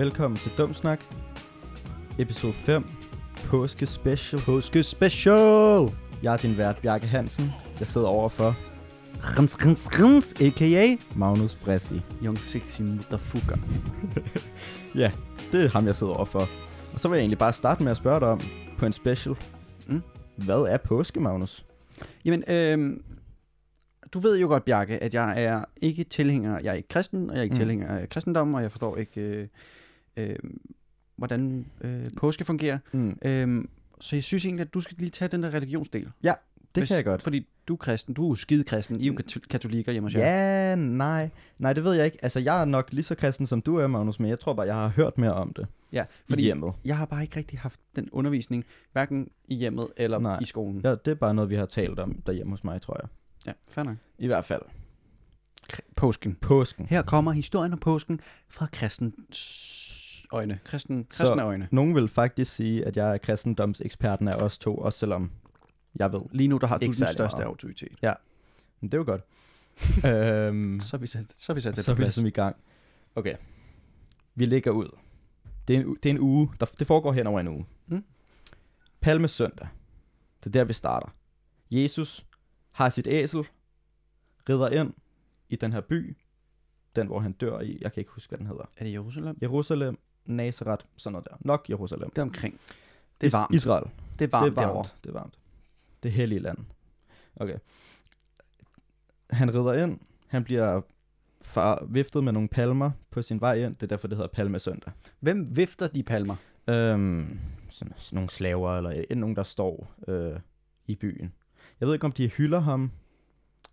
Velkommen til Dumsnak, episode 5, påske special. Påske special! Jeg er din vært, Bjarke Hansen. Jeg sidder overfor Rins, rins, rins, a.k.a. Magnus Bressi. Young Sexy Motherfucker. Ja, det er ham, jeg sidder overfor. Og så vil jeg egentlig bare starte med at spørge dig om, på en special. Mm. Hvad er påske, Magnus? Jamen, øhm, du ved jo godt, Bjarke, at jeg er ikke tilhænger, jeg er ikke kristen, og jeg er ikke mm. tilhænger af kristendom, og jeg forstår ikke, øh, øh, hvordan øh, påske fungerer. Mm. Øhm, så jeg synes egentlig, at du skal lige tage den der religionsdel. Det kan jeg godt. Fordi du er kristen, du er skide kristen, I er jo kat- katolikker hjemme hos jer. Ja, nej. Nej, det ved jeg ikke. Altså, jeg er nok lige så kristen, som du er, Magnus, men jeg tror bare, jeg har hørt mere om det ja fordi hjemmet. jeg har bare ikke rigtig haft den undervisning, hverken i hjemmet eller Nej. I skolen. Ja, det er bare noget, vi har talt om derhjemme hos mig, tror jeg. ja fair nok. I hvert fald. Påsken. Påsken. Her kommer historien om påsken fra kristens øjne. Kristen, Så- kristne øjne. Nogen vil faktisk sige, at jeg er kristendomseksperten af os to, også selvom jeg ved. Lige nu der har du den særlig største meget. autoritet. Men det er jo godt. øhm, Så er vi sat, så er vi sat det så på vi plads. ligesom i gang. Okay. Vi ligger ud. Det er en, det er en uge. Der, det foregår hen over en uge. Mm. Palme søndag. Det er der, vi starter. Jesus har sit æsel, rider ind i den her by. Den, hvor han dør i. Jeg kan ikke huske, hvad den hedder. Er det Jerusalem? Jerusalem, Nazareth, sådan noget der. Nok Jerusalem. Det er omkring. Det er Is- varmt. Israel. Det er varmt, det er varmt. derovre. Det er varmt. Det hellige land. Okay. Han rider ind. Han bliver far, viftet med nogle palmer på sin vej ind. Det er derfor, det hedder palmesøndag. Hvem vifter de palmer? Øhm, sådan, sådan nogle slaver, eller nogen, der står øh, i byen. Jeg ved ikke, om de hylder ham,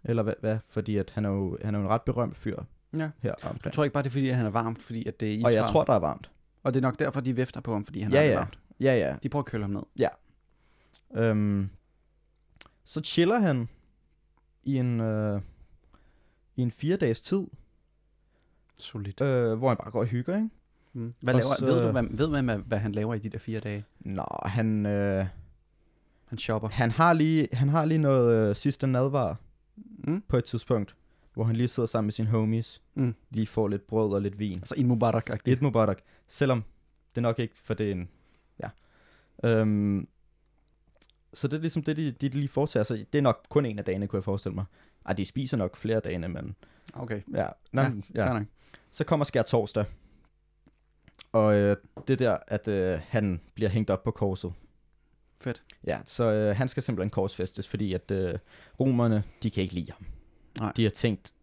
eller hvad, hvad fordi at han er jo han er jo en ret berømt fyr Ja. her Du omkring. tror ikke bare, det er fordi, at han er varmt, fordi at det er Israel? Og jeg tror, der er varmt. Og det er nok derfor, de vifter på ham, fordi han Ja, er ja. varmt. Ja, ja. De prøver at køle ham ned. Øhm, så chiller han i en, øh, i en fire dages tid, Solidt. øh, hvor han bare går og hygger, ikke? Mm. Hvad og laver, så- ved du, hvad, ved man, hvad, hvad han laver i de der fire dage? Nå, han, øh, Han shopper. han, har lige, han har lige noget øh, sidste nadvar Mm. på et tidspunkt, hvor han lige sidder sammen med sine homies, Mm. lige får lidt brød og lidt vin. Altså en mubarak Et Mubarak, selvom det nok ikke, for det er en, ja. Øhm, så det er ligesom det, de, de lige foretager sig. Det er nok kun en af dagene, kunne jeg forestille mig. Ej, de spiser nok flere dage, men Okay. ja. Nå, Ja, ja. nok. Så kommer skær torsdag. Og øh, det der, at øh, han bliver hængt op på korset. Fedt. Ja, så øh, han skal simpelthen korsfæstes, fordi at øh, romerne, de kan ikke lide ham. Nej. De har tænkt,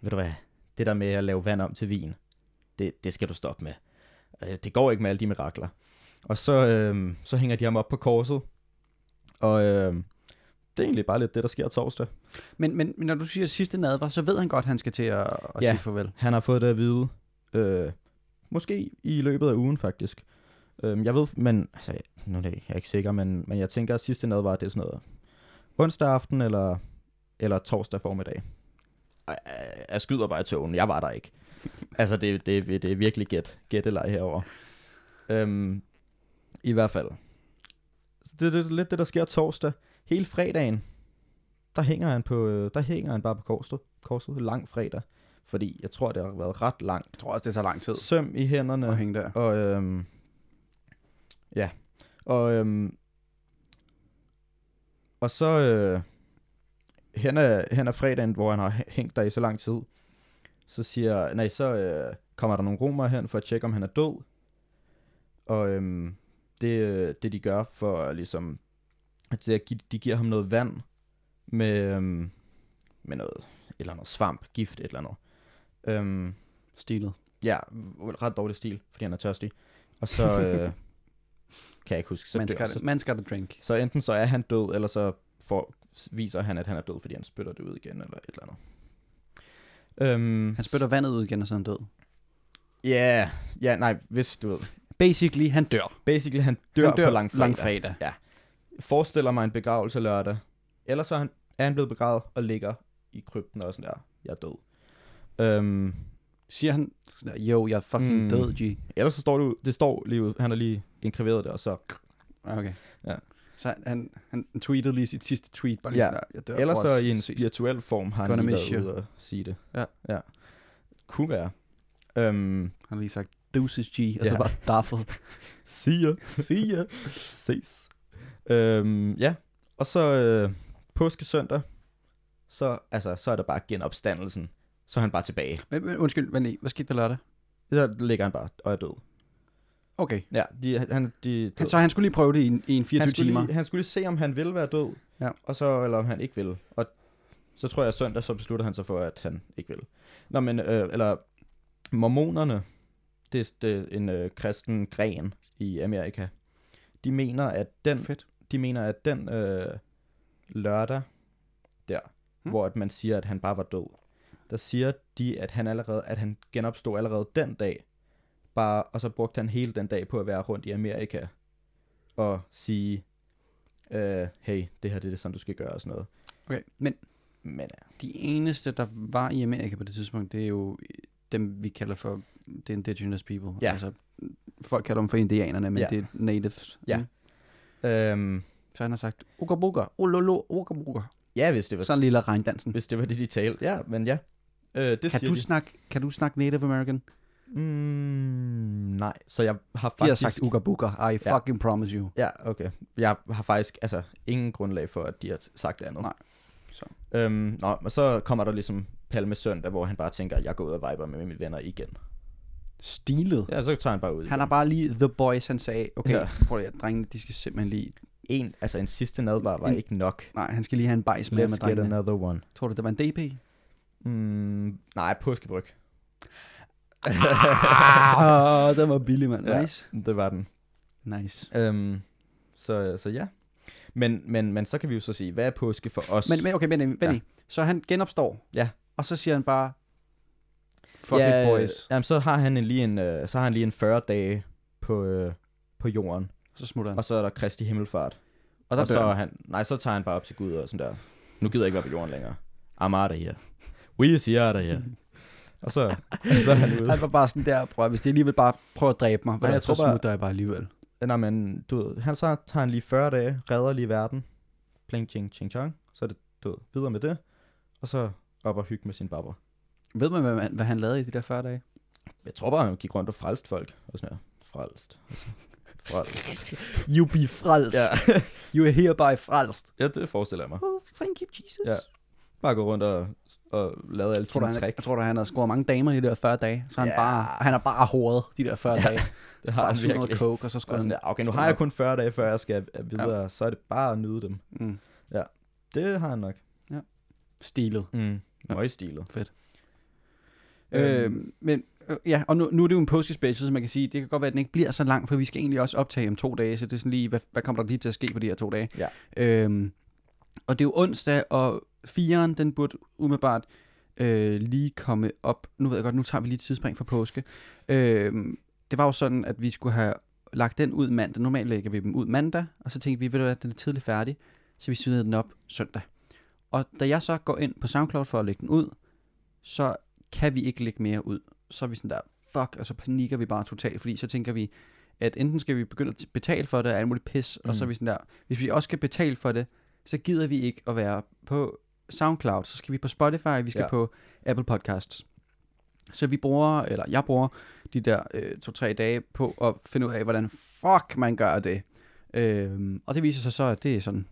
ved du hvad, det der med at lave vand om til vin, det, det skal du stoppe med. Øh, det går ikke med alle de mirakler. Og så, øh, så hænger de ham op på korset. Og øh, det er egentlig bare lidt det, der sker torsdag. Men, men, når du siger sidste nadver, så ved han godt, at han skal til at, at Ja. sige farvel. Han har fået det at vide, øh, måske i løbet af ugen faktisk. Øh, jeg ved, men altså, nu er jeg er ikke sikker, men, men jeg tænker, at sidste ned var det sådan noget onsdag aften eller, eller torsdag formiddag. Ej, Jeg skyder bare i togen, jeg var der ikke. altså, det, det, det er virkelig gæt, gættelej herover. Øhm, I hvert fald. Så det, er lidt det, der sker torsdag. Hele fredagen, der hænger han, på, øh, der hænger han bare på korset, korset lang fredag. Fordi jeg tror, det har været ret langt. Jeg tror også, det tager lang tid Søm i hænderne. at hænge der. Og øhm, ja. Og øhm, og så øh, hen, ad, hen ad fredagen, hvor han har hæ- hængt der i så lang tid, så siger, nej, så øh, kommer der nogle romere hen for at tjekke, om han er død. Og øhm, det, øh, det de gør for ligesom, at de giver ham noget vand med, øhm, med noget, et eller andet svamp, gift, et eller andet. Øhm, Stilet. Ja, ret dårlig stil, fordi han er tørstig. Og så øh, kan jeg ikke huske, så, Man dør, skal, så, man skal drink. så enten så er han død, eller så får, viser han, at han er død, fordi han spytter det ud igen, eller et eller andet. Øhm, Han spytter vandet ud igen, og så er han død. Ja, yeah, ja, nej, hvis du ved. Basically, han dør. Basically, han dør, han dør på langfredag. langfredag. Forestiller mig en begravelse lørdag. Ellers så er han, er han blevet begravet og ligger i krypten og sådan der. Jeg er død. Øhm, Siger han sådan der, yo, jeg er fucking Mm. død, G. ellers så står ud- det står lige ud. Han har lige inkreveret det, og så Okay. Ja. Så han, han, han tweetede lige sit sidste tweet, bare lige Ja. sådan der, jeg dør. Ellers så i en ses. virtuel form har han lige været ude og sige det. Ja. ja. Kunne være. Øhm, Han har lige sagt, deuces G, og så Ja. bare daffet. See ya. See ya. Ses. Øhm, ja, og så øh, påskesøndag, så, altså, så er der bare genopstandelsen. Så er han bare tilbage. Men, men undskyld, men hvad skete der lørdag? Så ligger han bare og er død. Okay. Ja, de, han, de, Han, så han skulle lige prøve det i, en- i en 24 han, timer. lige, han skulle lige se, om han ville være død, Ja. og så, eller om han ikke ville. Og så tror jeg, at søndag, så beslutter han sig for, at han ikke vil. Nå, men, øh, eller mormonerne, det er, det er en øh, kristen gren i Amerika. De mener, at den, Fedt. de mener, at den øh, lørdag der, hmm. hvor at man siger, at han bare var død, der siger de, at han allerede, at han genopstod allerede den dag, bare, og så brugte han hele den dag på at være rundt i Amerika og sige, øh, hey, det her det er det, sådan du skal gøre og sådan noget. Okay, men Men ja, de eneste, der var i Amerika på det tidspunkt, det er jo dem, vi kalder for the indigenous people. Ja. Altså, folk kalder dem for indianerne, men Ja. det er natives. Ja. Mm. øhm, Så han har sagt, ulolo, uga buga. ja hvis det var, Sådan en lille regndansen. hvis det var det, de talte. Ja, men ja. Øh, det Kan du, de. snakke, kan du snakke Native American? Mm, nej, så jeg har De har faktisk... sagt uga buga, I Ja. fucking promise you. Ja, okay. Jeg har faktisk altså ingen grundlag for, at de har sagt andet. Nej. Så. Øhm, nå, men så kommer der ligesom Palme søndag, hvor han bare tænker, jeg går ud og viber med mine venner igen. Stilet. Ja, så tager han bare ud Han har bare lige The Boys, han sagde, okay, Ja. prøv lige, drengene, de skal simpelthen lige... En, altså en sidste nadvar var En- ikke nok. Nej, han skal lige have en bajs med med drengene. another one. Tror du, det var en DP? Mm, nej, påskebryg. ah, den var billig, mand. Ja. Nice. Det var den. Nice. Øhm, så, så ja. Men, men, men så kan vi jo så sige, hvad er påske for os? Men, men okay, men, vent Ja. ja. Så han genopstår. Ja. Og så siger han bare, fuck ja, it, boys. Jamen, så har han en, lige en, øh, så har han lige en 40 dage på, øh, på jorden. Så smutter han. Og så er der Kristi Himmelfart. Og der og så, er han. han, nej, så tager han bare op til Gud og sådan der. Nu gider jeg ikke være på jorden længere. I'm out of here. We is here out of here. Og så, så er han ude. Han var bare sådan der, prøv, hvis de alligevel bare prøver at dræbe mig, Men hvad, jeg så tror bare- smutter jeg bare alligevel. Nej, men du ved, han så tager han lige 40 dage, redder lige verden. Pling, ching, ching, chong. Så er det, du ved, videre med det. Og så op og hygge med sin babber. Ved man, hvad, hvad han lavede i de der 40 dage? Jeg tror bare, han gik rundt og frelste folk. Og sådan her. Frelst. Frelst. You be frelst. ja. You are hereby frelst. ja, det forestiller jeg mig. Oh, thank you, Jesus. Ja. Bare gå rundt og, og lave alle sine trick. jeg tror du, han har scoret mange damer i de der 40 dage. Så han, Ja. bare, han har bare håret de der 40 Ja, dage. Det har bare han suget noget virkelig. coke, og så skulle han... der, okay, nu har jeg kun 40 dage, før jeg skal videre. Ja. Så er det bare at nyde dem. Mm, Det har han nok. stilet. Mm. Møgstilet. Fedt. Øhm. Øh, men øh, ja, og nu, nu er det jo en påskespecial, så man kan sige, det kan godt være, at den ikke bliver så lang, for vi skal egentlig også optage om to dage, så det er sådan lige, hvad, hvad kommer der lige til at ske på de her to dage? Ja. Øhm, og det er jo onsdag, og firen, den burde umiddelbart øh, lige komme op. Nu ved jeg godt, nu tager vi lige et tidsspring for påske. Øhm, det var jo sådan, at vi skulle have lagt den ud mandag. Normalt lægger vi dem ud mandag, og så tænkte vi, ved du hvad, den er tidligt færdig, så vi smider den op søndag. Og da jeg så går ind på SoundCloud for at lægge den ud, så kan vi ikke lægge mere ud. Så er vi sådan der, fuck, og så panikker vi bare totalt, fordi så tænker vi, at enten skal vi begynde at betale for det, og alt muligt pis, mm. og så er Mm. vi sådan der, hvis vi også skal betale for det, så gider vi ikke at være på SoundCloud, så skal vi på Spotify, vi skal ja. På Apple Podcasts. Så vi bruger, eller jeg bruger de der øh, to-tre dage på at finde ud af, hvordan fuck man gør det. Øhm, og det viser sig så, at det er sådan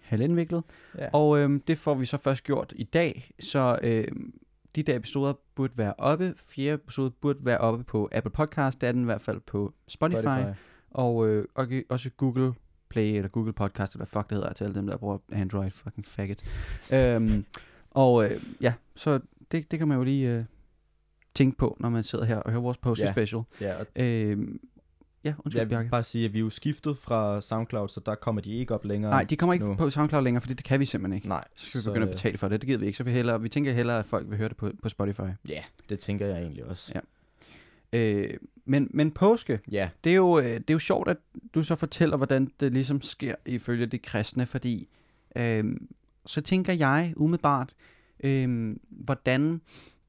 halvindviklet. Ja. Og øhm, det får vi så først gjort i dag, så øhm, de der episoder burde være oppe. Fjerde episode burde være oppe på Apple Podcast, det er den i hvert fald på Spotify, Spotify. og øh, og også Google Play eller Google Podcast, eller hvad fuck det hedder til alle dem, der bruger Android, fucking faggot. øhm, og øh, ja, så det, det kan man jo lige øh, tænke på, når man sidder her og hører vores post Ja. special. Ja, og Øhm, ja, undskyld, jeg vil bare sige, at vi er jo skiftet fra SoundCloud, så der kommer de ikke op længere. Nej, de kommer ikke nu. på SoundCloud længere, fordi det kan vi simpelthen ikke. Nej. Så skal vi begynde at øh, betale for det. Det gider vi ikke. Så vi, hellere, vi tænker hellere, at folk vil høre det på, på Spotify. Ja, det tænker jeg egentlig også. Ja. Øh, men, men påske, Ja, det er, jo, øh, det er jo sjovt, at du så fortæller, hvordan det ligesom sker ifølge de kristne, fordi øh, så tænker jeg umiddelbart, øh, hvordan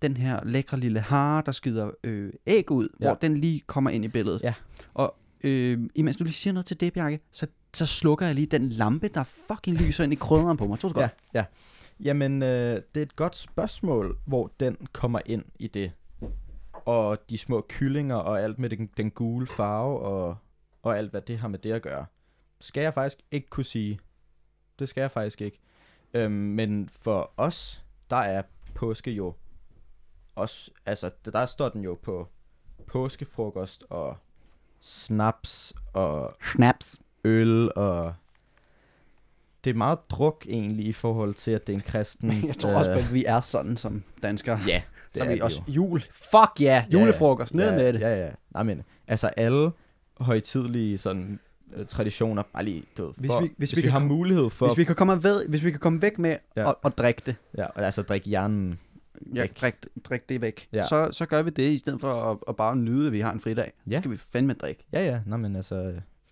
den her lækre lille hare, der skider øh, æg ud, ja. Ja. hvor den lige kommer ind i billedet. Ja. Og øh, imens du lige siger noget til det, Bjarke, så, så slukker jeg lige den lampe, der fucking lyser ind i krydderen på mig. Tror du ja, godt? ja. Jamen, øh, det er et godt spørgsmål, hvor den kommer ind i det. Og de små kyllinger og alt med den, den gule farve og, og alt, hvad det har med det at gøre. Skal jeg faktisk ikke kunne sige. Det skal jeg faktisk ikke. Øhm, men for os, der er påske jo også, altså der står den jo på påskefrokost og snaps og Snaps. øl og det er meget druk egentlig i forhold til, at det er en kristen... Jeg tror også, at vi er sådan som danskere. Ja, Så er vi også jo. jul. Fuck ja, yeah, Ja, julefrokost. Ned ja, med det. Ja, ja. Nej, men altså alle højtidlige sådan øh, traditioner, bare lige, du ved, Hvis for, vi- hvis hvis vi vi, kan har kom- mulighed for, Hvis vi kan komme, ved, hvis vi kan komme væk med Ja. at drikke det, ja, og altså drikke hjernen, ja, Væk. drik, drik det væk, Ja. så, så gør vi det, i stedet for at, at bare nyde, at vi har en fridag. Ja. Så skal vi fandme drikke. ja, ja, nej, men altså, øh,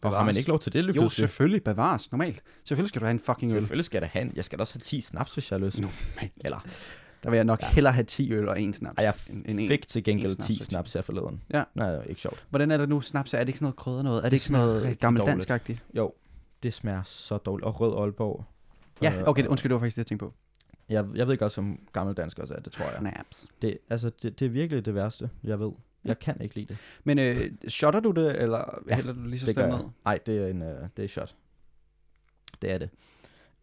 Bevares. har man ikke lov til det Jo, selvfølgelig bevares, normalt. Selvfølgelig skal du have en fucking øl. Selvfølgelig skal jeg da have en, jeg skal da også have 10 snaps, hvis jeg har lyst. Normalt. Eller, Der vil jeg nok Ja. hellere have 10 øl og en snaps. Ej, jeg end, end en. fik til gengæld en snaps 10 og ti. snaps her forleden. Ja. Nej, det er ikke sjovt. Hvordan er det nu, snaps? Er det ikke sådan noget krydder noget? Er det, Det ikke sådan noget rigtig gammel dårligt. dansk-agtigt? Jo, det smager så dårligt. Og rød Aalborg. Ja, Øh, okay, undskyld, det var faktisk det, jeg tænkte på. Jeg, jeg ved ikke også, om gammel dansk også er, det tror jeg. Snaps. Det, altså, det, det er virkelig det værste, jeg ved. Jeg kan ikke lide det. Men øh, shotter du det, eller Ja, hælder du lige så jeg. ned? Nej, det er en uh, det er shot. Det er det.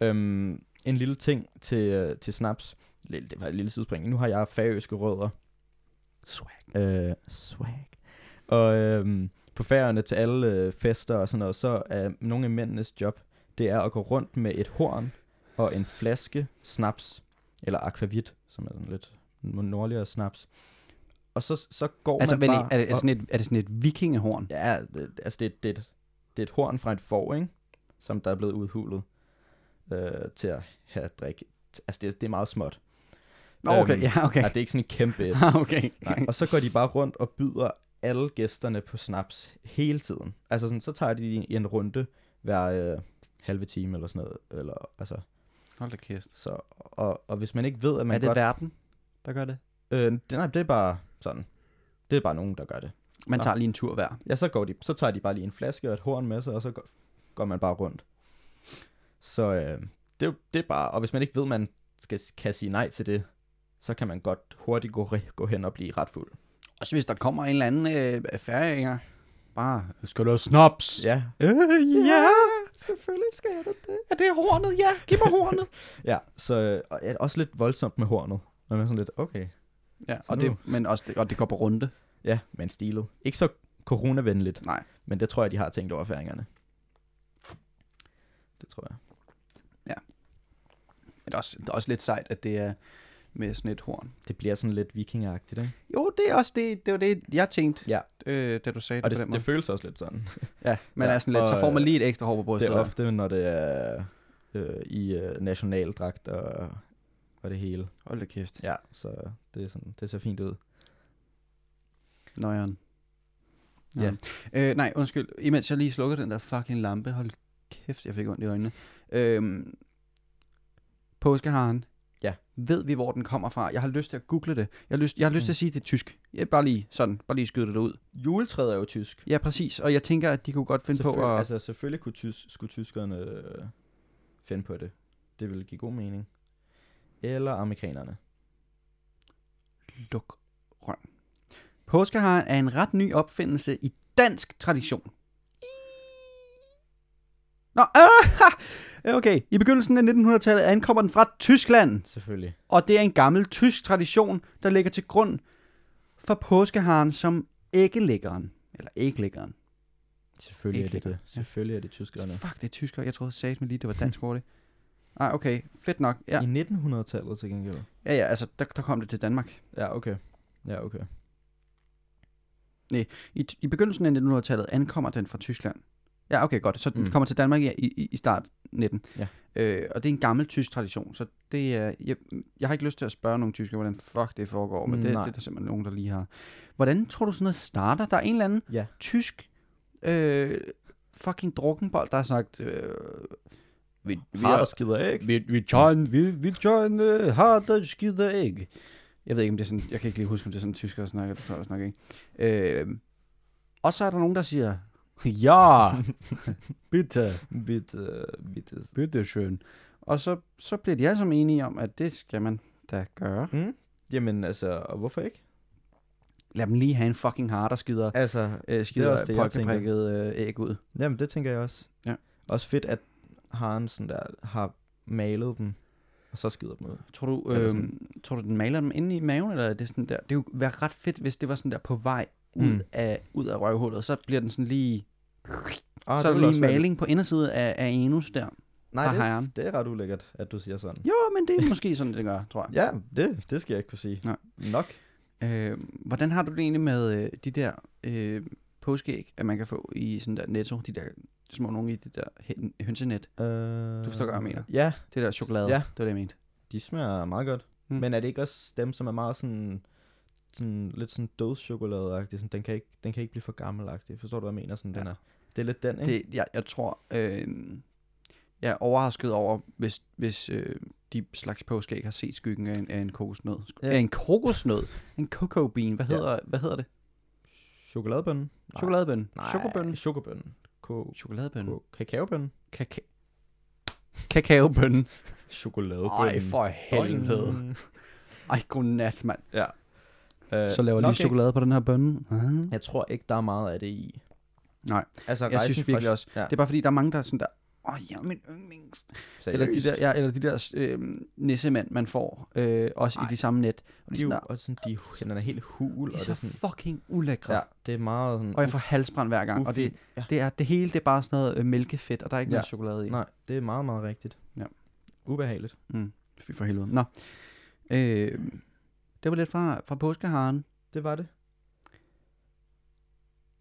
Øhm, en lille ting til, uh, til snaps. Lille, det var et lille sidespring. Nu har jeg færøske rødder. Swag. Øh, swag. Og øhm, på færøerne til alle øh, fester og sådan noget, så er nogle af mændenes job, det er at gå rundt med et horn og en flaske snaps, eller aquavit, som er sådan lidt nordligere snaps. Og så, så går Altså, man bare... er, det, er, det sådan et, er det sådan et vikingehorn? Ja, det, altså det, det, er et- det er et horn fra et får, ikke? Som der er blevet udhulet øh, til at have drik. Altså det, det er meget småt. Nå, okay, Øhm, ja, okay. Ja, det er ikke sådan et kæmpe et. Ah, okay. Nej. Og så går de bare rundt og byder alle gæsterne på snaps hele tiden. Altså sådan, så tager de en runde hver øh, halve time eller sådan noget. Eller, altså, Hold da kæft. så, og, og hvis man ikke ved, at man er det godt... verden, der gør det? Øh, det, nej, det er bare sådan. Det er bare nogen, der gør det. Man Nå. tager lige en tur hver. Ja, så, går de, så tager de bare lige en flaske og et horn med sig, og så går, går man bare rundt. Så øh, det, er det er bare, og hvis man ikke ved, at man skal, kan sige nej til det, så kan man godt hurtigt gå, gå hen og blive ret fuld. Også hvis der kommer en eller anden øh, færinger. Bare, skal du have snaps? Ja, Øh, ja. selvfølgelig skal jeg det. Er det hornet? Ja, giv mig hornet. Ja, så og ja, også lidt voldsomt med hornet. Man er sådan lidt, okay. ja, og nu- det, men også det, og det går på runde. Ja, men stilet. Ikke så coronavenligt, Nej. men det tror jeg, de har tænkt over færingerne. Det tror jeg. Men det er, også, det er også lidt sejt, at det er med sådan et horn. Det bliver sådan lidt vikingagtigt, ikke? Jo, det er også det, det var det, jeg tænkte, Ja. øh, da du sagde Og det, det, det føles også lidt sådan. ja, man ja, er sådan lidt, så får man øh, lige et ekstra hår på brystet. Det er ofte, når det er øh, i øh, nationaldragt og, og det hele. Hold da kæft. Ja, så det, er sådan, det ser fint ud. Nøjeren. Ja. Øh, nej, undskyld. Imens jeg lige slukker den der fucking lampe. Hold kæft, jeg fik ondt i øjnene. Øhm, påskeharen. Ja. Ved vi, hvor den kommer fra? Jeg har lyst til at google det. Jeg har lyst, jeg har lyst til Mm. at sige, at det er tysk. Jeg bare lige sådan, bare lige skyde det ud. Juletræet er jo tysk. Ja, præcis. Og jeg tænker, at de kunne godt finde på at... altså, selvfølgelig kunne tys, skulle tyskerne øh, finde på det. Det ville give god mening. Eller amerikanerne. Luk røven. Påskeharen er en ret ny opfindelse i dansk tradition. Nå, øh, okay. I begyndelsen af 1900-tallet ankommer den fra Tyskland, Selvfølgelig. og det er en gammel tysk tradition, der ligger til grund for påskeharen som æggelæggeren. Eller æglæggeren. Selvfølgelig er det det. Selvfølgelig er det tyskerne. Fuck, det er tysker. Jeg troede sagt mig lige, det var dansk ord det. Ej, okay. Fedt nok. Ja, I 1900-tallet til gengæld. ja, ja altså, der, der kom det til Danmark. Ja, okay. Ja, okay. I, I begyndelsen af 1900-tallet ankommer den fra Tyskland. Ja, okay, godt. Så den Mm. kommer til Danmark i, i, i start 19. Ja. Øh, og det er en gammel tysk tradition, så det er... Jeg, jeg har ikke lyst til at spørge nogle tyskere, hvordan fuck det foregår, men det, Nej. det er der simpelthen nogen, der lige har. Hvordan tror du sådan noget starter? Der er en eller anden Ja. tysk øh, fucking drukkenbold, der har sagt... Øh, vi, vi, Har der skider ikke? vi, vi tager en, vi, vi tager en uh, harder skider æg. Jeg ved ikke, om det er sådan, jeg kan ikke lige huske, om det er sådan tysker, der snakker, det tror jeg, jeg snakker ikke. Øh, og så er der nogen, der siger, ja, bitte, Bitte, bitte. bitte schön. Og så, så bliver de alle sammen enige om, at det skal man da gøre. Mm. Jamen, altså, og hvorfor ikke? lad dem lige have en fucking har, der skider, Altså, øh, skider det, jeg tænker. polkaprikket øh, æg ud. jamen det tænker jeg også. Ja. Også fedt, at haren sådan der har malet dem, og så skider dem ud. Tror du, øh, tror du, den maler dem inde i maven, eller er det sådan der? Det kunne være ret fedt, hvis det var sådan der på vej ud, Mm. af, ud af røvhullet, så bliver den sådan lige, Ah, så er der lige maling på indersiden af, af anus der. Nej, det, er, det er ret ulækkert, at du siger sådan. Jo, men det er måske sådan, det gør, tror jeg. Ja, det, det skal jeg ikke kunne sige. Nej. Nok. Øh, hvordan har du det egentlig med øh, de der øh, påskeæg, at man kan få i sådan der netto, de der små nogle i det der hønsenet, Øh, Du forstår, hvad jeg mener. Ja, det der chokolade, Ja. det var det, jeg mente. de smager meget godt. Mm. Men er det ikke også dem, som er meget sådan, sådan lidt sådan dødschokolade sådan, den kan ikke, den kan ikke blive for gammelagtig. Forstår du, hvad jeg mener? Sådan, Ja. den er, det er lidt den, ikke? Det, jeg, jeg tror, øh, jeg er overrasket over, hvis, hvis øh, de slags påskeæg har set skyggen af en, af en kokosnød. Ja. Ja. Af en kokosnød? En cocoa bean, hvad Ja. hedder, hvad hedder det? Chokoladebønnen? Nej. Chokoladebøn? Nej, Chokobøn? Chokobønnen. Ko- Chokoladebøn? ko- Kakaobønnen? Kaka- Kakaobøn. Chokoladebønnen. Ej, for helvede. Ej, godnat, mand. Ja. Øh, Så laver jeg lige chokolade på den her bønne. Uh-huh. Ikke. Jeg tror ikke, der er meget af det i. Nej. Altså, Jeg synes virkelig fra- også. Ja, Det er bare fordi, der er mange, der er sådan der, åh, oh, ja, min yndlings. Eller de seriøst. der, ja, eller de der øh, nissemænd, man får, øh, også Ej. i de samme net. Og de, De er er, jo sådan, der, også sådan, de, den er helt hul, de er og det så er sådan, fucking ulækre. ja, det er meget sådan, Og jeg får halsbrand hver gang. Og det, ja. det, er, det hele det er bare sådan noget øh, mælkefedt, og der er ikke Ja. noget chokolade i. Nej, det er meget, meget rigtigt. Ja. Ubehageligt. Mm, fy for helvede. Nå. Øh, det var lidt fra, fra påskeharen. Det var det.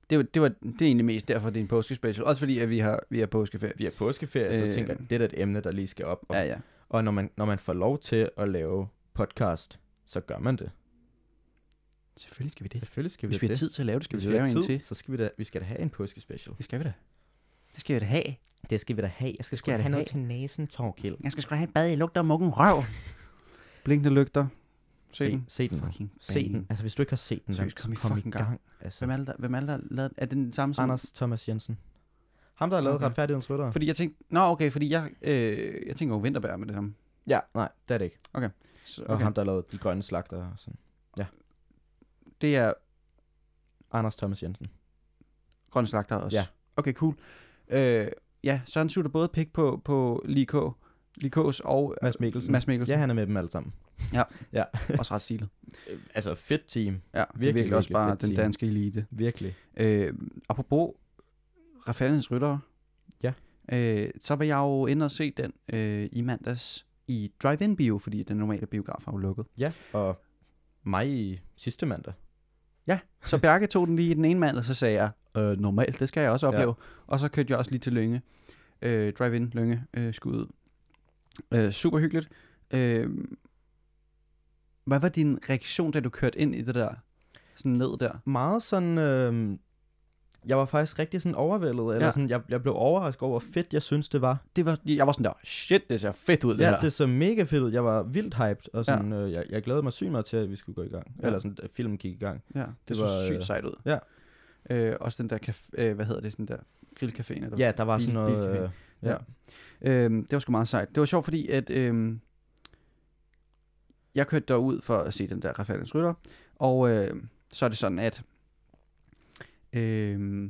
Det, var, det, var, det er egentlig mest derfor, det er en påskespecial. Også fordi, at vi har, vi har påskeferie. Vi er påskeferie, så Øh. tænker jeg, det er et emne, der lige skal op. Og, Ja, ja. og når, man, når man får lov til at lave podcast, så gør man det. Selvfølgelig skal vi det. Selvfølgelig skal vi Hvis vi har det. tid til at lave det, skal Hvis vi vi lave har en tid, til. så skal vi da, vi skal da have en påskespecial. Det skal vi da. Det skal vi da have. Det skal vi da have. Jeg skal, Skal jeg da have noget til næsen, Torkild. Jeg skal sgu have et bad, jeg lugter af muggen røv. Blinkende lygter. Se, Se, den. se den. Fucking Se den. Altså, hvis du ikke har set den, så kom i kom i gang. gang. Altså, Hvem er det, der, hvem er det, der lavet? Er det den samme som... Anders Thomas Jensen. Ham, der har lavet Okay. okay. retfærdighedens rytter. Fordi jeg tænkte... Nå, okay, fordi jeg, øh, jeg tænker jo vinterbær med det samme. Ja, nej, det er det ikke. Så, Okay. Og okay. ham, der har lavet de grønne slagter og sådan. Det er Anders Thomas Jensen. grønne slagter også. Ja. Okay, cool. Øh, ja, så han sutter både pik på, på Likå, Likås og Mads Mikkelsen. Mads Mikkelsen. Ja, han er med dem alle sammen. Også ret stilet. Øh, Altså, fedt team. Ja, virkelig, Virkelig, virkelig også bare den team. danske elite. Virkelig. Øh, apropos Rafaelens Ryttere. Ja. Øh, så var jeg jo inde og se den øh, i mandags i Drive-In Bio, fordi den normale biograf er jo lukket. Ja, og mig i sidste mandag. Ja, så Bjarke tog den lige i den ene mand, og så sagde jeg, øh, normalt, det skal jeg også opleve. Ja. Og så kørte jeg også lige til Lønge. Øh, Drive-In Lønge øh, skulle ud. Øh, super hyggeligt. Øh, hvad var din reaktion, da du kørte ind i det der? Sådan ned der? Meget sådan... Øh, jeg var faktisk rigtig sådan overvældet, eller Ja. sådan, jeg, jeg blev overrasket over, hvor fedt jeg synes, det var. Det var, jeg var sådan der, shit, det ser fedt ud, det ja, her. det så mega fedt ud. Jeg var vildt hyped, og sådan, ja. øh, jeg, jeg glædede mig sygt meget til, at vi skulle gå i gang. Ja. Eller sådan, at filmen gik i gang. Ja, det, det så var, sygt øh, sejt ud. ja. Øh, også den der, caf- øh, hvad hedder det, sådan der grillcaféen? Eller Ja, der var sådan bil- noget... bilcafé. Øh, Ja. ja. Øhm, det var sgu meget sejt. Det var sjovt, fordi at, øhm, jeg kørte derud for at se den der Rafaelens Rytter, og øh, så er det sådan, at øh,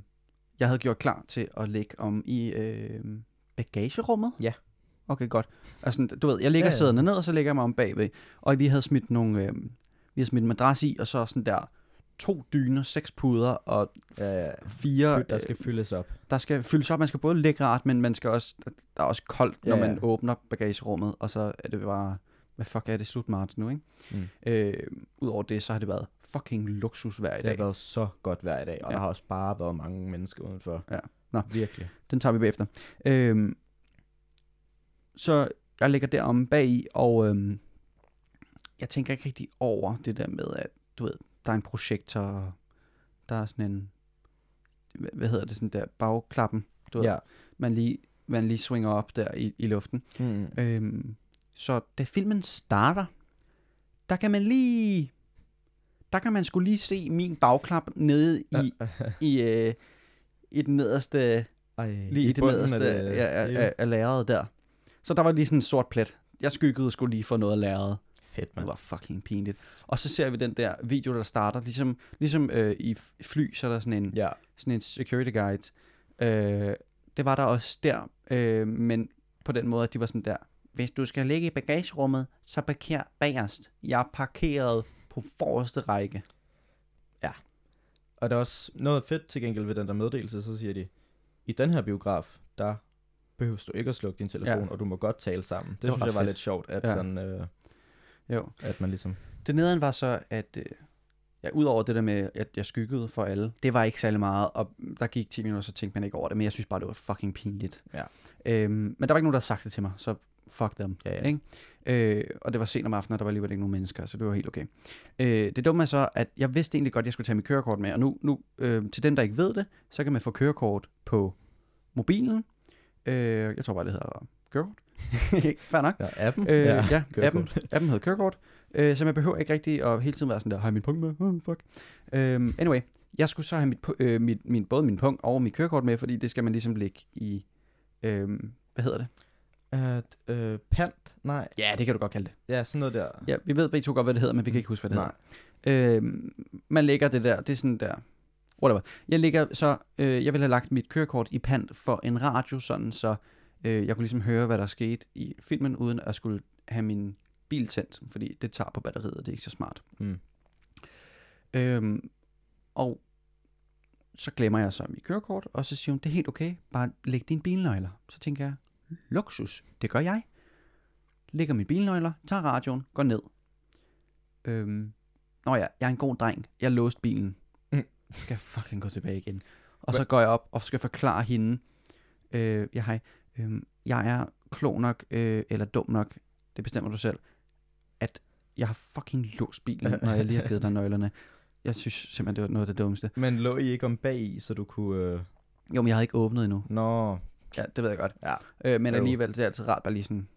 jeg havde gjort klar til at ligge om i øh, bagagerummet. Ja. Okay, godt. Altså, du ved, jeg ligger ja, Ja, sæderne ned, og så ligger jeg mig om bagved. Og vi havde smidt nogle, øh, vi havde smidt en madras i, og så sådan der to dyner, seks puder og Ja, ja. fire... Der skal fyldes op. der skal fyldes op. Man skal både ligge rart, men man skal også, der er også koldt, når Ja, ja. man åbner bagagerummet, og så er det bare, hvad fuck er det, slut marts nu, ikke? Mm. Øh, Udover det, så har det været fucking luksus hver i Det har dag. været så godt hver i dag, og Ja. der har også bare været mange mennesker udenfor. Ja. Nå. Virkelig. Den tager vi bagefter. Øh, så jeg ligger derom bag i, og øh, jeg tænker ikke rigtig over det der med, at du ved, der er en projektor, og der er sådan en, hvad- hedder det, sådan der bagklappen, du ved, Ja. man lige, man lige swinger op der i, i luften. Mm. Øhm, så da filmen starter, der kan man lige, der kan man skulle lige se min bagklap nede i, i, øh, i den nederste, Ej, lige i, det bunden nederste af, af, af, af lærredet der. Så der var lige sådan en sort plet. Jeg skyggede skulle lige for noget af lærredet. fedt, Det mand. var fucking pinligt. Og så ser vi den der video, der starter, ligesom, ligesom øh, i fly, så er der sådan en, Ja, sådan en security guide. Øh, det var der også der, øh, men på den måde, at de var sådan der, hvis du skal ligge i bagagerummet, så parker bagerst. Jeg er parkeret på forreste række. og der er også noget fedt til gengæld ved den der meddelelse, så siger de, i den her biograf, der behøver du ikke at slukke din telefon, Ja. ja. og du må godt tale sammen. Det, Det var synes ret jeg var fedt. lidt sjovt, at, Ja. ja. sådan, øh, Jo. at man ligesom... Det nederen var så, at øh, ja, udover det der med, at jeg skyggede for alle, det var ikke særlig meget, og der gik 10 minutter, så tænkte man ikke over det, men jeg synes bare, det var fucking pinligt. Ja. Øhm, men der var ikke nogen, der havde sagt det til mig, så fuck dem. Ja, ja. Ikke? Øh, og det var sent om aftenen, og der var alligevel ikke nogen mennesker, så det var helt okay. Øh, det dumme er så, at jeg vidste egentlig godt, at jeg skulle tage mit kørekort med, og nu, nu øh, til dem, der ikke ved det, så kan man få kørekort på mobilen. Øh, jeg tror bare, det hedder kørekort. Fair nok. Ja, appen? Øh, ja, ja kørekort. appen, appen hedder kørekort, øh, så man behøver ikke rigtig at hele tiden være sådan der, har jeg min punkt med? Oh, fuck. Um, anyway, jeg skulle så have mit, øh, mit, min, både min punkt og mit kørekort med, fordi det skal man ligesom lægge i, øh, hvad hedder det? At, øh, pant? Nej. Ja, det kan du godt kalde det. Ja, sådan noget der. Ja, vi ved begge to godt, hvad det hedder, men vi kan ikke huske, hvad det Nej. hedder. Øh, man lægger det der, det er sådan der, whatever. Jeg lægger så, øh, jeg vil have lagt mit kørekort i pant for en radio, sådan så øh, jeg kunne ligesom høre, hvad der skete i filmen, uden at skulle have min bil tændt, fordi det tager på batteriet, og det er ikke så smart. Mm. Øhm, og så glemmer jeg så mit kørekort, og så siger hun, det er helt okay, bare læg dine bilnøgler. Så tænker jeg, luksus, det gør jeg. Lægger mine bilnøgler, tager radioen, går ned. Øhm, nå ja, jeg er en god dreng, jeg låste bilen. Mm. Skal jeg fucking gå tilbage igen. Og så går jeg op og skal forklare hende, øh, ja hej, øh, jeg er klog nok, øh, eller dum nok, det bestemmer du selv, at jeg har fucking låst bilen, når jeg lige har givet dig nøglerne. Jeg synes simpelthen, det var noget af det dummeste. Men lå I ikke om bag i, så du kunne... Øh... Jo, men jeg havde ikke åbnet endnu. Nå, Ja, det ved jeg godt. Ja. Øh, men alligevel, det er altid rart bare lige sådan,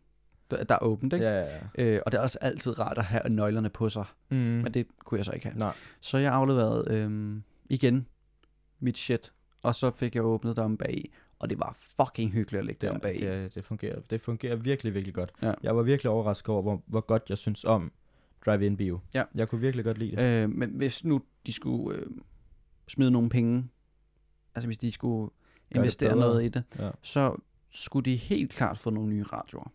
der, er åbent, ikke? ja, ja, ja. Øh, og det er også altid rart at have nøglerne på sig, Mm. men det kunne jeg så ikke have. Nej. Så jeg afleverede øh, igen mit shit, og så fik jeg åbnet dem bag og det var fucking hyggeligt at Det, dem bag. det, det, fungerer, det fungerer virkelig, virkelig godt. Ja. Jeg var virkelig overrasket over, hvor, hvor godt jeg synes om Drive-In Bio. Ja. Jeg kunne virkelig godt lide det. Øh, men hvis nu de skulle øh, smide nogle penge, altså hvis de skulle investere noget i det, Ja. så skulle de helt klart få nogle nye radioer.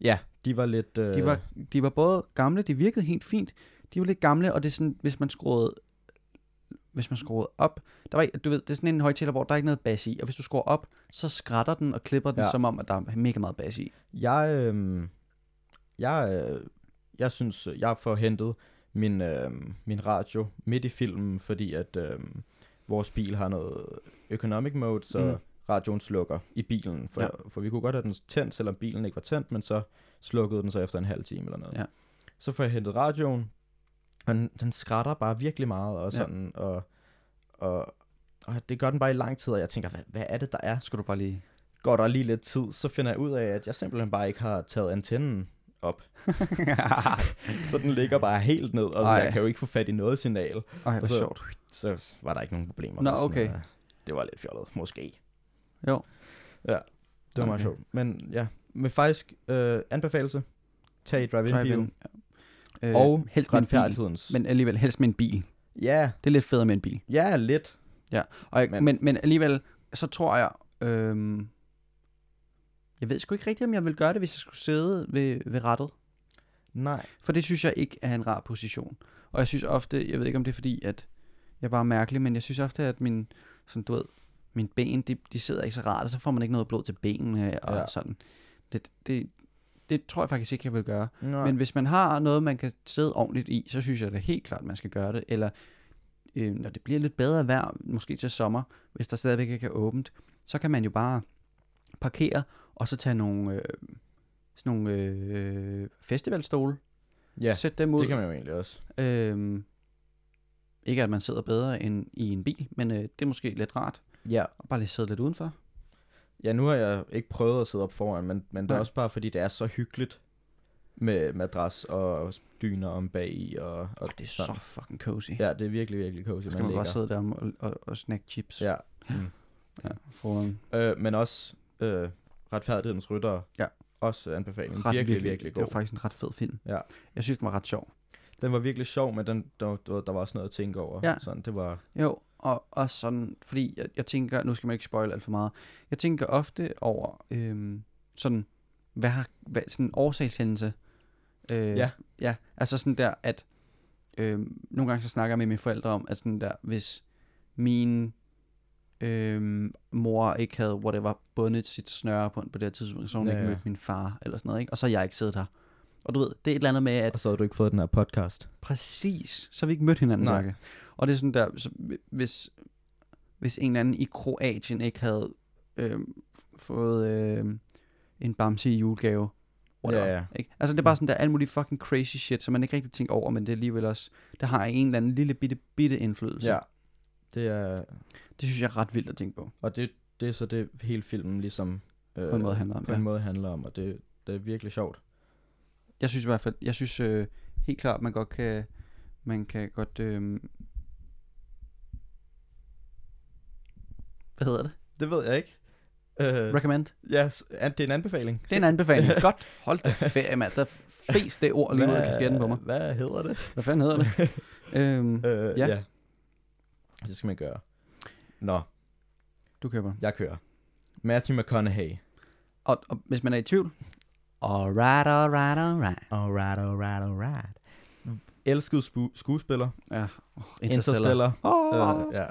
Ja, de var lidt... Øh, De var, de var både gamle, de virkede helt fint, de var lidt gamle, og det er sådan, hvis man skruede hvis man skruede op, der var ikke, du ved, det er sådan en højtaler, hvor der er ikke noget bas i, og hvis du skruer op, så skrætter den og klipper den. Ja. som om, at der er mega meget bas i. Jeg, øh, jeg, øh, jeg synes, jeg får hentet min, øh, min radio midt i filmen, fordi at øh, vores bil har noget economic mode, så Mm. radioen slukker i bilen. For, Ja. ja. for vi kunne godt have den tændt, selvom bilen ikke var tændt, men så slukkede den så efter en halv time eller noget. Ja. Så får jeg hentet radioen, og den, den skrætter bare virkelig meget, og Ja. sådan, og, og, og det gør den bare i lang tid, og jeg tænker, hvad, hvad er det, der er? Skal du bare lige... går der lige lidt tid, så finder jeg ud af, at jeg simpelthen bare ikke har taget antennen op. så den ligger bare helt ned, og Ej. jeg kan jo ikke få fat i noget signal. Ej, Og så- sjovt. Så var der ikke nogen problemer. Nå, okay. af- Det var lidt fjollet, måske. Jo. Ja, det var meget Okay. sjovt. Men ja, med faktisk øh, anbefalelse, tag i drive-in bio. Drive-in. Ja. Øh, Og helst med en bil, retfærdighedens. men alligevel helst med en bil. Ja, Det er lidt federe med en bil. ja, lidt. Og jeg, men, Men- men, men alligevel, så tror jeg, øhm, jeg ved sgu ikke rigtigt, om jeg vil gøre det, hvis jeg skulle sidde ved, ved rettet. Nej. For det synes jeg ikke er en rar position. Og jeg synes ofte, jeg ved ikke om det er fordi, at jeg er bare mærkelig, men jeg synes ofte, at min, sådan, du ved, min ben, de, de sidder ikke så rart, og så får man ikke noget blod til benene og. Ja. sådan. Det, det, det tror jeg faktisk ikke, jeg vil gøre. Nej. Men hvis man har noget, man kan sidde ordentligt i, så synes jeg da helt klart, man skal gøre det. Eller øh, når det bliver lidt bedre vejr, måske til sommer, hvis der stadigvæk ikke er åbent, så kan man jo bare parkere, og så tage nogle, øh, sådan nogle øh, festivalstole, ja, sætte dem ud. det kan man jo egentlig også. Øhm, ikke at man sidder bedre end i en bil, men øh, det er måske lidt rart. Ja. Og bare lige sidde lidt udenfor. Ja, nu har jeg ikke prøvet at sidde op foran, men, men det er Nej. også bare fordi, det er så hyggeligt med madras og dyner om bag i. Og, og Og det er så sådan. fucking cozy. Ja, det er virkelig, virkelig cozy. så kan man ligger. bare sidde der og, og, og snakke chips. Ja. Mm. ja foran. Øh, men også øh, retfærdighedens rytter. Ja. Også anbefaling. Ret virkelig, virkelig Det var god. faktisk en ret fed film. Ja. Jeg synes, den var ret sjov. Den var virkelig sjov, men den, der, der, der var også noget at tænke over. Ja. Sådan, det var... Jo, og også sådan, fordi jeg, jeg tænker, nu skal man ikke spoil alt for meget, jeg tænker ofte over øhm, sådan, hvad har, hvad, sådan en årsagshændelse. Øh, Ja. Ja, altså sådan der, at øhm, nogle gange så snakker jeg med mine forældre om, at sådan der, hvis min øhm, mor ikke havde, whatever, bundet sit snøre på, på det her tidspunkt, så hun Ja, ikke ja. mødt min far, eller sådan noget, ikke? Og så har jeg ikke siddet her. Og du ved, det er et eller andet med, at Og så havde du ikke fået den her podcast. Præcis. Så har vi ikke mødt hinanden, Nej. Jakke. Og det er sådan der, så, hvis, hvis en eller anden i Kroatien ikke havde øh, fået øh, en bamse i julegave. whatever, Ja, ja. Ikke? Altså det er bare sådan der alt muligt fucking crazy shit, som man ikke rigtig tænker over, men det er alligevel også, det har en eller anden lille bitte, bitte indflydelse. Ja. Det er... Det synes jeg er ret vildt at tænke på. Og det, det er så det hele filmen ligesom... Øh, På en måde handler om, På ja. en måde handler om, og det, det er virkelig sjovt. Jeg synes i hvert fald, jeg synes øh, helt klart, man godt kan, man kan godt, øh, hvad hedder det? Det ved jeg ikke. Øh, Recommend? ja, s- an- det er en anbefaling. Det er en anbefaling. Godt. Hold da ferie, mand. Der fes det ord lige ud af kasketten på mig. Hvad hedder det? Hvad fanden hedder det? øhm, Øh, Ja. ja. Det skal man gøre. Nå, du køber. jeg kører. Matthew McConaughey. Og, og hvis man er i tvivl. Alright, alright, alright. Alright, alright, alright. Elsket spu- skuespiller. Ja, oh, Interstellar. Oh. Øh, ja.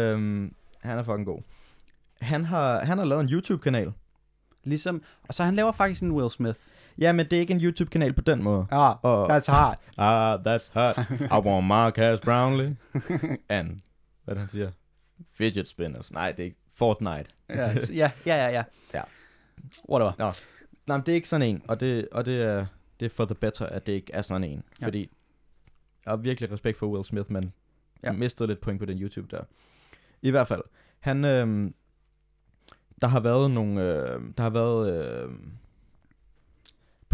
Øhm, han er fucking god. Han har, han har lavet en YouTube-kanal. Ligesom, og så han laver faktisk en Will Smith. Ja, men det er ikke en YouTube-kanal på den måde. Ja, Og, that's hard. Ah, that's hot. I want Marcus Brownlee. And, hvad han siger? Fidget spinners. Nej, det er ikke. Fortnite. ja, ja, ja, ja, ja. Whatever. Nej, men det er ikke sådan en, og det, og det er, det er for the better, at det ikke er sådan en. Ja. Fordi jeg har virkelig respekt for Will Smith, men Ja. jeg mistede lidt point på den YouTube der. I hvert fald, han, øhm, der har været nogle, øh, der har været, øh,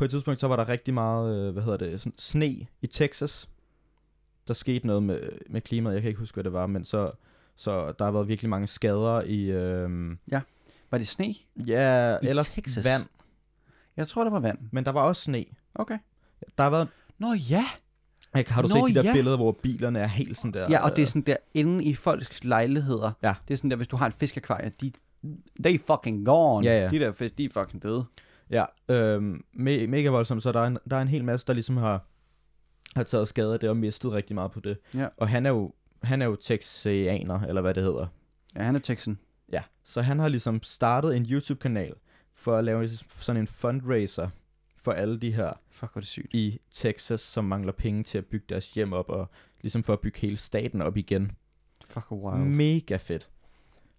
på et tidspunkt, så var der rigtig meget, øh, hvad hedder det, sådan, sne i Texas. Der skete noget med, med klimaet, jeg kan ikke huske, hvad det var, men så, så der har været virkelig mange skader i, øh, Var det sne? ja, I ellers Texas? vand, Jeg tror, det var vand. men der var også sne. Okay. Der har været Nå ja. Ikke, har du Nå, set de der ja. billeder, hvor bilerne er helt sådan der? Ja, og det er øh, sådan der, inde i folks lejligheder. Ja. Det er sådan der, hvis du har et fiskekvarie, de, they fucking gone. Ja, ja. De der fisk, de er fucking døde. Ja, øhm, me- mega voldsomt, så der er, en, der er en hel masse, der ligesom har, har taget skade af det og mistet rigtig meget på det. Ja. Og han er jo, han er jo texaner, eller hvad det hedder. Ja, han er Texan. Ja, så han har ligesom startet en YouTube-kanal for at lave sådan en fundraiser for alle de her Fuck, hvor det sygt. i Texas, som mangler penge til at bygge deres hjem op, og ligesom for at bygge hele staten op igen. Fuck, wild. Mega fedt.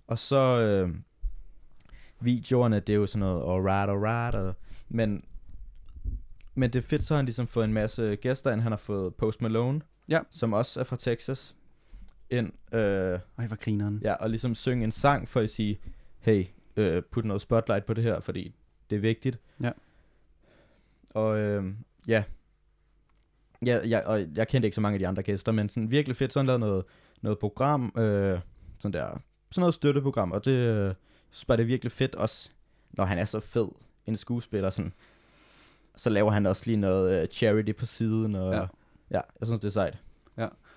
Og så øh, videoerne, det er jo sådan noget alright, alright, og, men, men det er fedt, så har han ligesom fået en masse gæster ind. Han har fået Post Malone, Ja. som også er fra Texas, ind, øh, Ej, hvor grineren. ja, og ligesom synge en sang for at sige, hey, øh, put noget spotlight på det her, fordi det er vigtigt. Ja. Og øh, ja, ja, ja, og jeg kendte ikke så mange af de andre gæster, men sådan virkelig fedt, sådan lavet noget, noget program, øh, sådan der, sådan noget støtteprogram, og det synes bare, det virkelig fedt også, når han er så fed, en skuespiller, sådan, så laver han også lige noget øh, charity på siden, og Ja. ja. ja, jeg synes, det er sejt.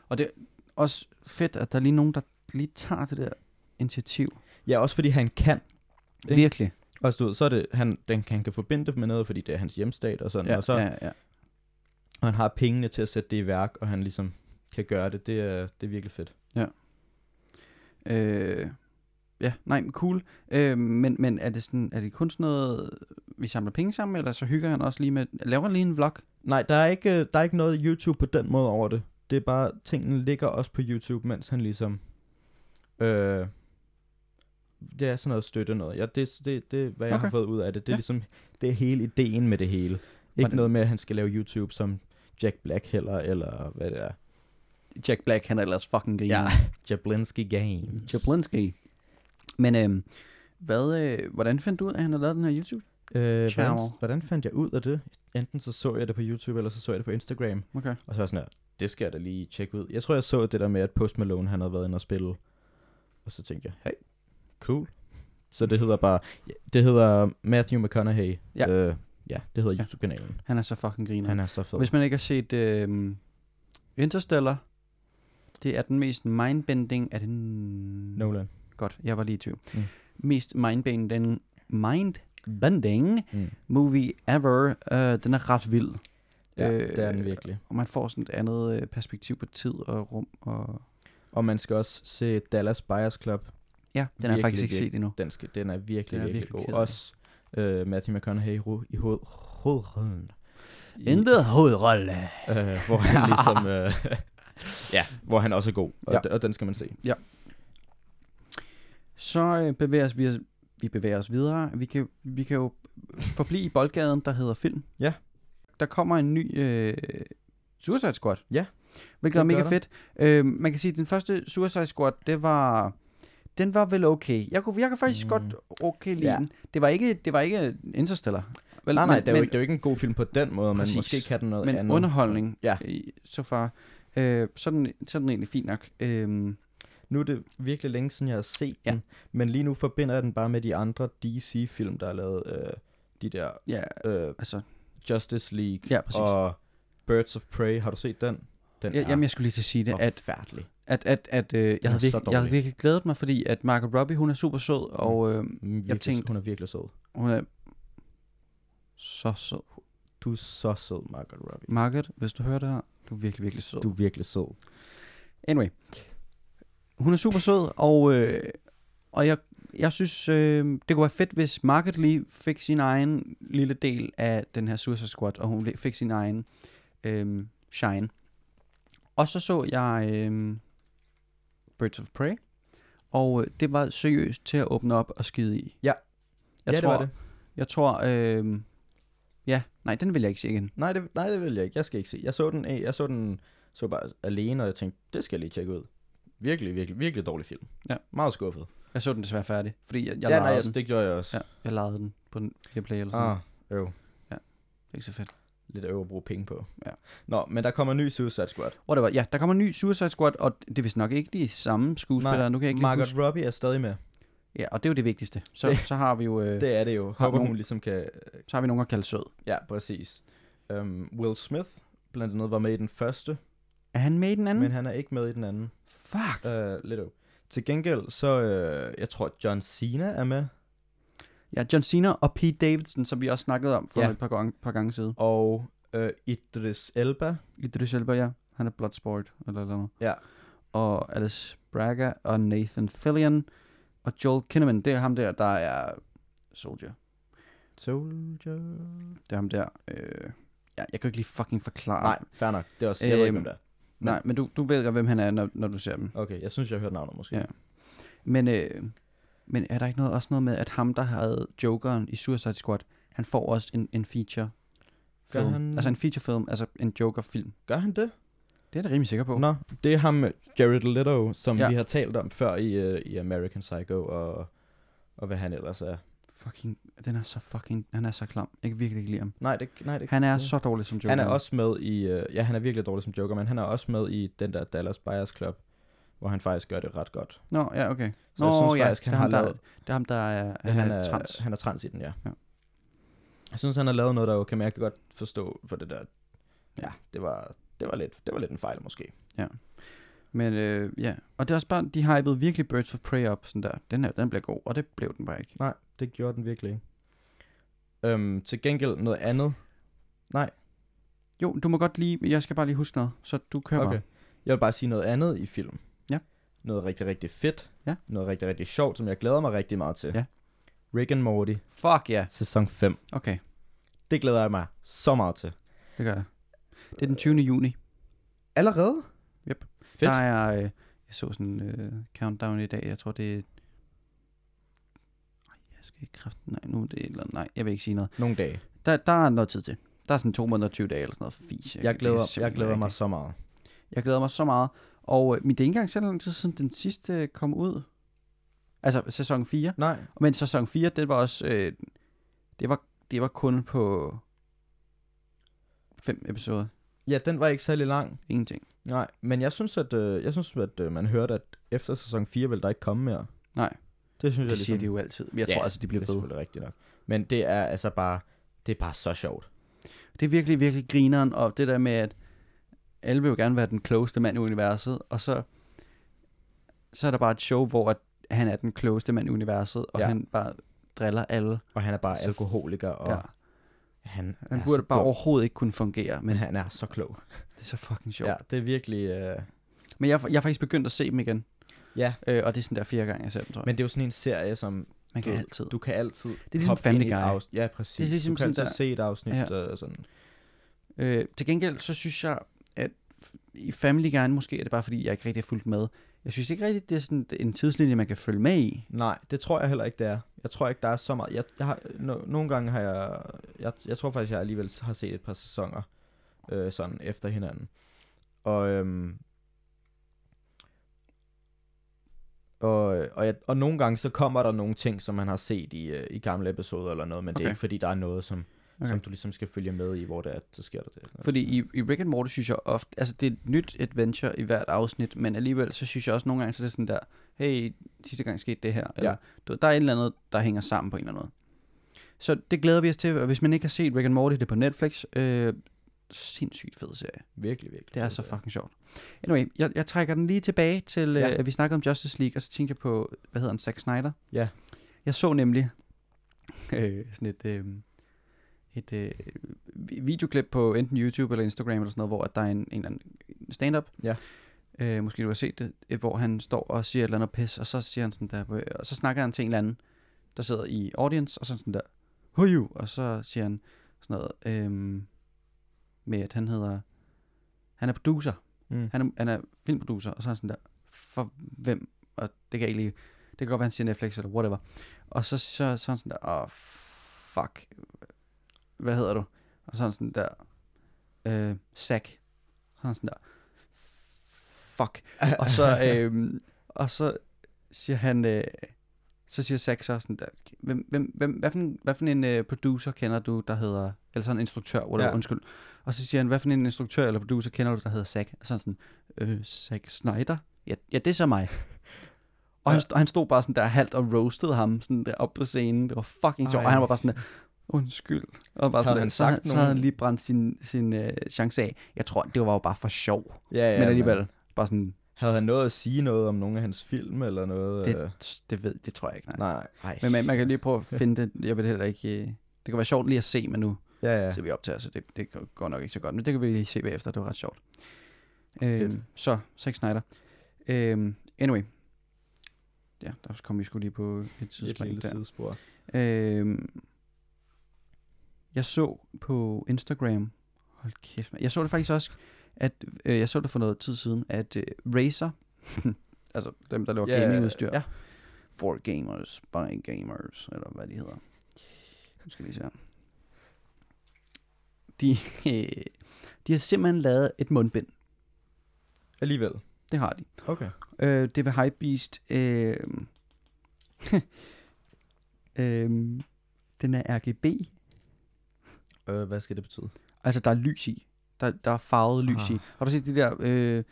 Og det er også fedt, at der er lige nogen, der lige tager det der initiativ. Ja, også fordi han kan, Ikke? Virkelig. og du ved, så er det, han, den, han kan forbinde det med noget, fordi det er hans hjemstat og sådan, Ja, og så, ja, ja. og han har pengene til at sætte det i værk, og han ligesom kan gøre det, det er, det er virkelig fedt. Øh, ja, nej, men cool. Øh, men, men er det, sådan, er det kun sådan noget, vi samler penge sammen, eller så hygger han også lige med, laver han lige en vlog? Nej, der er ikke, der er ikke noget YouTube på den måde over det. Det er bare, tingene ligger også på YouTube, mens han ligesom... Øh, det er sådan noget støtte noget. Ja, det, det, det er, hvad jeg Okay. har fået ud af det. Det er Ja. ligesom, det er hele ideen med det hele. Ikke Hvordan- noget med, at han skal lave YouTube som Jack Black heller, eller hvad det er. Jack Black, han er ellers fucking griner. Ja, Jablinski Games. Jablinski. Men øhm, hvad, øh, hvordan fandt du ud af, at han har lavet den her YouTube? Øh, Channel. hvordan, hvordan fandt jeg ud af det? Enten så så jeg det på YouTube, eller så så jeg det på Instagram. Okay. Og så var jeg sådan her, det skal jeg da lige tjekke ud. Jeg tror, jeg så det der med, at Post Malone, han havde været inde og spille. Og så tænkte jeg, hey, cool. Så det hedder bare, ja, det hedder Matthew McConaughey. Ja. Øh, ja, det hedder Ja. YouTube-kanalen. Han er så fucking griner. Han er så fed. Hvis man ikke har set øh, Interstellar, det er den mest mindbending... Er det n- Nolan. Godt, jeg var lige i tvivl. Mm. Mest mindbending, mindbending Mm. movie ever. Uh, den er ret vild. Ja, Øh, det er den virkelig. Og man får sådan et andet øh, perspektiv på tid og rum. Og... Og man skal også se Dallas Buyers Club. Ja, den har jeg faktisk Virkelig, ikke set endnu. Den, skal, den er virkelig, Den er virkelig, virkelig god. af. Også øh, Matthew McConaughey i hoved, hovedrollen. Intet hovedrolle. øh, hvor han ligesom... Øh, ja, hvor han også er god. Og, Ja. ja. og den skal man se. Så øh, bevæger os vi, vi bevæger os videre. Vi kan, vi kan jo forblive i boldgaden, der hedder film. Ja. Der kommer en ny øh, Suicide Squad. Ja, Hvilket er mega der. fedt. Øh, man kan sige, at den første Suicide Squad, det var... Den var vel okay. Jeg kunne, jeg kan faktisk mm. Godt okay lide Ja. den. Det var ikke, det var ikke Interstellar. Vel, nej, nej, men, det er, jo men, ikke, det er jo ikke en god film på den måde, men måske kan den noget men andet. underholdning Ja. i- så far. Øh, så, er den, så er den egentlig fint nok. Øh, Nu er det virkelig længe siden, jeg har set Ja. den, men lige nu forbinder jeg den bare med de andre DC-film, der er lavet. Øh, de der ja, øh, altså... Justice League Ja, præcis. og Birds of Prey. Har du set den? Den Ja, er jamen, jeg skulle lige til at sige det, at at, at, at øh, jeg, havde virkelig, jeg havde virkelig glædet mig, fordi at Margot Robbie, hun er super sød, og øh, Virkelig, tænkte- Hun er virkelig sød. hun er så sød. Du er så sød, Margot Robbie. Margot, hvis du hører det her, du er virkelig, virkelig sød. Du er virkelig sød. Anyway, hun er super sød, og, øh, og jeg, jeg synes, øh, det kunne være fedt, hvis Margot lige fik sin egen lille del af den her Suicide Squad, og hun fik sin egen øh, shine. Og så så jeg øh, Birds of Prey, og øh, det var seriøst til at åbne op og skide i. Ja. Jeg ja, tror, det var det. Jeg tror, øh, ja, nej, den vil jeg ikke se igen. Nej, det, nej, det vil jeg ikke. Jeg skal ikke se. Jeg så den, jeg så den så bare alene, og jeg tænkte, det skal jeg lige tjekke ud. Virkelig, virkelig, virkelig dårlig film. Ja. Meget skuffet. Jeg så den desværre færdig, fordi jeg, jeg ja, nej, den. altså, det gjorde jeg også. Ja, jeg lejede den på en Play eller sådan Ah, øv. Det er ikke så fedt. Lidt øv at bruge penge på. Ja. Nå, men der kommer en ny Suicide Squad. Whatever. Ja, der kommer en ny Suicide Squad, og det er vist nok ikke de samme skuespillere. Nej, nu kan jeg ikke Margot huske. Robbie er stadig med. Ja, og det er jo det vigtigste. Så, Det- så har vi jo øh, Det er det jo. Har Håber nogen- hun ligesom kan... så har vi nogen at kalde sød. Ja, præcis. Um, Will Smith blandt andet var med i den første, Er han med i den anden? men han er ikke med i den anden. Fuck. Uh, lidt øv. Til gengæld, så uh, jeg tror, John Cena er med, Ja, John Cena og Pete Davidson, som vi også snakkede om for Ja. et par gange, par gange siden. og uh, Idris Elba. Idris Elba, ja. Han er Bloodsport, eller eller andet. Ja. Og Alice Braga og Nathan Fillion og Joel Kinnaman. Det er ham der, der er Soldier. Soldier. Det er ham der. Øh, ja, jeg kan ikke lige fucking forklare. Nej, fair nok. Det er også, jeg ved ikke, Øhm, hvem det er. Nej, men du, du ved godt, hvem han er, når, når du ser dem. Okay, jeg synes, jeg har hørt navnet måske. Ja. Men, øh, men er der ikke noget, også noget med, at ham, der havde Jokeren i Suicide Squad, han får også en, en feature Gør film. han- Altså en feature film, altså en Joker-film. Gør han det? Det er jeg da rimelig sikker på. Nå, det er ham, Jared Leto, som Ja. vi har talt om før i, uh, i American Psycho, og, og hvad han ellers er. Fucking, den er så fucking, han er så klam. Jeg kan virkelig ikke lide ham. Nej, det, nej, det Han er så dårlig som Joker. Han er også med i, uh, ja, han er virkelig dårlig som Joker, men han er også med i den der Dallas Buyers Club, hvor han faktisk gør det ret godt. Nå, ja, okay. Så Nå, jeg synes ja, faktisk, han det er har ham, der, lavet, det er ham, der er, ja, han er er, trans. han er trans i den, ja. Ja. Jeg synes, han har lavet noget, der er okay, men jeg kan godt forstå for det der. Ja, det var, det var, lidt, det var lidt en fejl måske. Men øh, ja, og det er også bare, de hypede virkelig Birds of Prey op, sådan der. Den, her, den bliver god, og det blev den bare ikke. Nej, det gjorde den virkelig ikke. Øhm, til gengæld noget andet. Nej, Jo, du må godt lige, jeg skal bare lige huske noget, så du kører okay. bare. Jeg vil bare sige noget andet i film. Ja. Noget rigtig, rigtig fedt. Ja. Noget rigtig, rigtig sjovt, som jeg glæder mig rigtig meget til. Ja. Rick and Morty, Fuck ja. Yeah. sæson 5. Okay, Det glæder jeg mig så meget til. det gør jeg. Det er den 20. juni. Allerede? Yep. Fedt. Der er, øh, jeg så sådan en øh, countdown i dag, jeg tror det er... Ej, jeg skal ikke kræfte, nej, nu er det et eller nej, jeg vil ikke sige noget. Nogle dage. Der, der er noget tid til. Der er sådan to måneder og 20 dage eller sådan noget fis. Jeg er glæder, jeg glæder mig ikke- så meget. Jeg glæder mig så meget. Og øh, men det er ikke engang så lang tid siden den sidste kom ud. Altså sæson 4. Nej, Men sæson 4, det var også... Øh, det, var, det var kun på fem episoder. ja, den var ikke særlig lang. Ingenting. Nej, men jeg synes, at, øh, jeg synes, at øh, man hørte, at efter sæson 4 vil der ikke komme mere. Nej. Det synes Det jeg siger ligesom, de jo altid. Men jeg Ja, tror altså, de bliver det er rigtigt nok. Men det er altså bare, det er bare så sjovt. Det er virkelig, virkelig grineren, og det der med, at alle vil jo gerne være den klogeste mand i universet, og så, så er der bare et show, hvor at han er den klogeste mand i universet, og Ja. ja. han bare driller alle. Og han er bare Så- alkoholiker, og Ja. Han, Han burde bare dum, overhovedet ikke kunne fungere, men han er så klog. det er så fucking sjovt. Ja, det er virkelig... Øh, Men jeg, jeg har faktisk begyndt at se dem igen, ja, øh, og det er sådan der fire gange, jeg ser dem, tror jeg. men det er jo sådan en serie, som Man kan du- altid. du kan altid... Det er ligesom Family Guy. afs- Ja, præcis. Det er ligesom du kan sådan altid der- se et afsnit Ja. øh, sådan... Øh, til gengæld, så synes jeg, at i Family Guy, måske er det bare fordi, jeg ikke rigtig har fulgt med. Jeg synes ikke rigtigt, det er sådan en tidslinje, man kan følge med i. Nej, det tror jeg heller ikke, det er. Jeg tror ikke, der er så meget. Jeg, jeg har, no, nogle gange har jeg, jeg... Jeg tror faktisk, jeg alligevel har set et par sæsoner øh, sådan efter hinanden. Og, øhm, og, og, jeg, og nogle gange så kommer der nogle ting, som man har set i, øh, i gamle episoder eller noget, men okay. det er ikke fordi, der er noget, som, Okay. som du ligesom skal følge med i, hvor det er, så sker der det. Fordi i, i Rick and Morty synes jeg ofte, altså det er et nyt adventure i hvert afsnit, men alligevel så synes jeg også nogle gange, så er det sådan der, hey, sidste gang skete det her. Eller, Ja. du, der er et eller andet, der hænger sammen på en eller anden måde. Så det glæder vi os til, og hvis man ikke har set Rick and Morty, det er på Netflix, øh, sindssygt fed serie. Virkelig, virkelig. Det er så serie. fucking sjovt. Anyway, jeg, jeg trækker den lige tilbage til, ja. Øh, at vi snakkede om Justice League, og så tænkte jeg på, hvad hedder han, Zack Snyder? Ja. Jeg så nemlig øh, sådan et, øh, et øh, vi- videoklip på enten YouTube eller Instagram eller sådan noget, hvor at der er en, en eller anden stand-up. Ja. Øh, måske du har set det, øh, hvor han står og siger et eller andet pis, og så siger han sådan der, og så snakker han til en eller anden, der sidder i audience, og så sådan der, who you? Og så siger han sådan noget, øh, med at han hedder, han er producer, Mm. han er, han er filmproducer, og så er han sådan der, for hvem? Og det kan jeg ikke lige, det kan godt være, han siger Netflix eller whatever. Og så, så, så er han sådan der, åh, oh, fuck, hvad hedder du? Og så er han sådan der, øh, Zack. Så er han sådan der, fuck. Og så, øh, og så siger han, øh, så siger Zack så sådan der, hvem, hvem, hvem, hvad, for en, hvad for en øh, producer kender du, der hedder, eller sådan en instruktør, whatever, ja. Undskyld. Og så siger han, hvad for en instruktør eller producer kender du, der hedder Zack? Og så han sådan, øh, Zack Snyder? Ja, ja, det er så mig. Og han, Ja. st- han stod bare sådan der halvt og roastede ham sådan der op på scenen. Det var fucking sjovt. Og han var bare sådan der, undskyld. Og bare sådan han så, sagt så havde han lige brændt sin, sin uh, chance af. Jeg tror, det var jo bare for sjov. Ja, ja, men alligevel, bare sådan, Havde han noget at sige noget om nogle af hans film, eller noget? øh? det, det, ved, det tror jeg ikke, nej. Nej. Men man, man kan lige prøve at finde det. Jeg vil heller ikke... øh, Det kan være sjovt lige at se, men nu Ja, ja. ser vi op til, så det, det går nok ikke så godt. Men det kan vi lige se bagefter, det var ret sjovt. Øhm, Fedt. så, Zack Snyder. Øhm, anyway. Ja, der kom vi sgu lige på et Et tidspunkt lille der. sidespor. Øhm, jeg så på Instagram, hold kæft, man. jeg så det faktisk også, at øh, jeg så det for noget tid siden, at øh, Razer, altså dem, der laver Ja, gamingudstyr, ja. for gamers, by gamers, eller hvad de hedder. Nu skal vi se her. De, øh, de har simpelthen lavet et mundbind. Alligevel. Det har de. Okay. Øh, det vil Hypebeast. Øh, øh, den er RGB. Øh, hvad skal det betyde? Altså, der er lys i. Der, der er farvet lys Ah. i. Har du set de der, øh,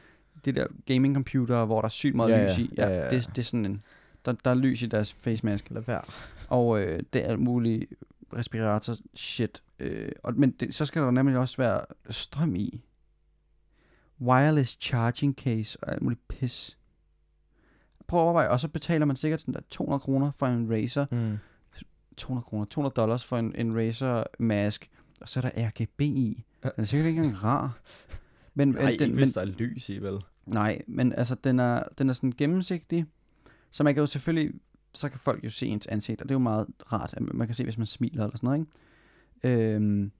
de der gaming computer, hvor der er sygt meget Ja, lys ja. i? Ja, ja, ja. Det, det er sådan en... Der, der er lys i deres face mask. Lad være. Og øh, det er alt muligt respirator shit. Øh, og, men det, så skal der nemlig også være strøm i. Wireless charging case og alt muligt pis. Prøv at overveje, og så betaler man sikkert sådan der 200 kroner for en Razer. Mm. 200 kroner, 200 dollars for en, en Razer mask. Og så er der RGB i. Ja. Den er sikkert ikke engang rar. Men, Nej, den, ikke men, hvis der er lys i, vel? Nej, men altså, den er, den er sådan gennemsigtig, så man kan jo selvfølgelig, så kan folk jo se ens ansigt, og det er jo meget rart, at man kan se, hvis man smiler eller sådan noget, ikke? Øhm,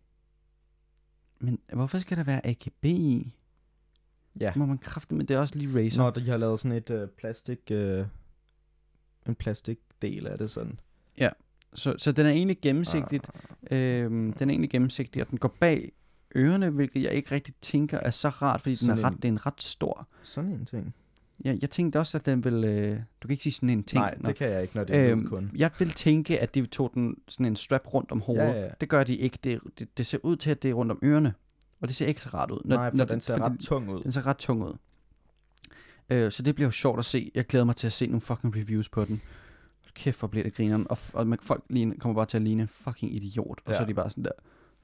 men hvorfor skal der være AGB i? Ja. Må man kræfte, men det er også lige Razer. Når de har lavet sådan et øh, plastik... Øh, en plastikdel af det sådan. Så, så den er egentlig gennemsigtigt, Ah. øhm, den er egentlig gennemsigtig, og den går bag ørerne, hvilket jeg ikke rigtig tænker er så rart, fordi den er Sådan ret, en- det er en ret stor. Sådan en ting. Jeg, jeg tænkte også, at den vil, øh, du kan ikke sige sådan en ting. Nej, Nå. det kan jeg ikke, når det er Øhm, kun. jeg vil tænke, at de tog den sådan en strap rundt om hovedet. Ja, ja, ja. Det gør de ikke. Det, det, det ser ud til, at det er rundt om ørerne. Og det ser ikke så rart ud. Nej, for den ser fordi ret tung ud. Den ser ret tung ud. Øh, så det bliver jo sjovt at se. Jeg glæder mig til at se nogle fucking reviews på den. kæft hvor bliver det grineren, og, og man, folk ligne, kommer bare til at ligne en fucking idiot, og Ja. så er de bare sådan der,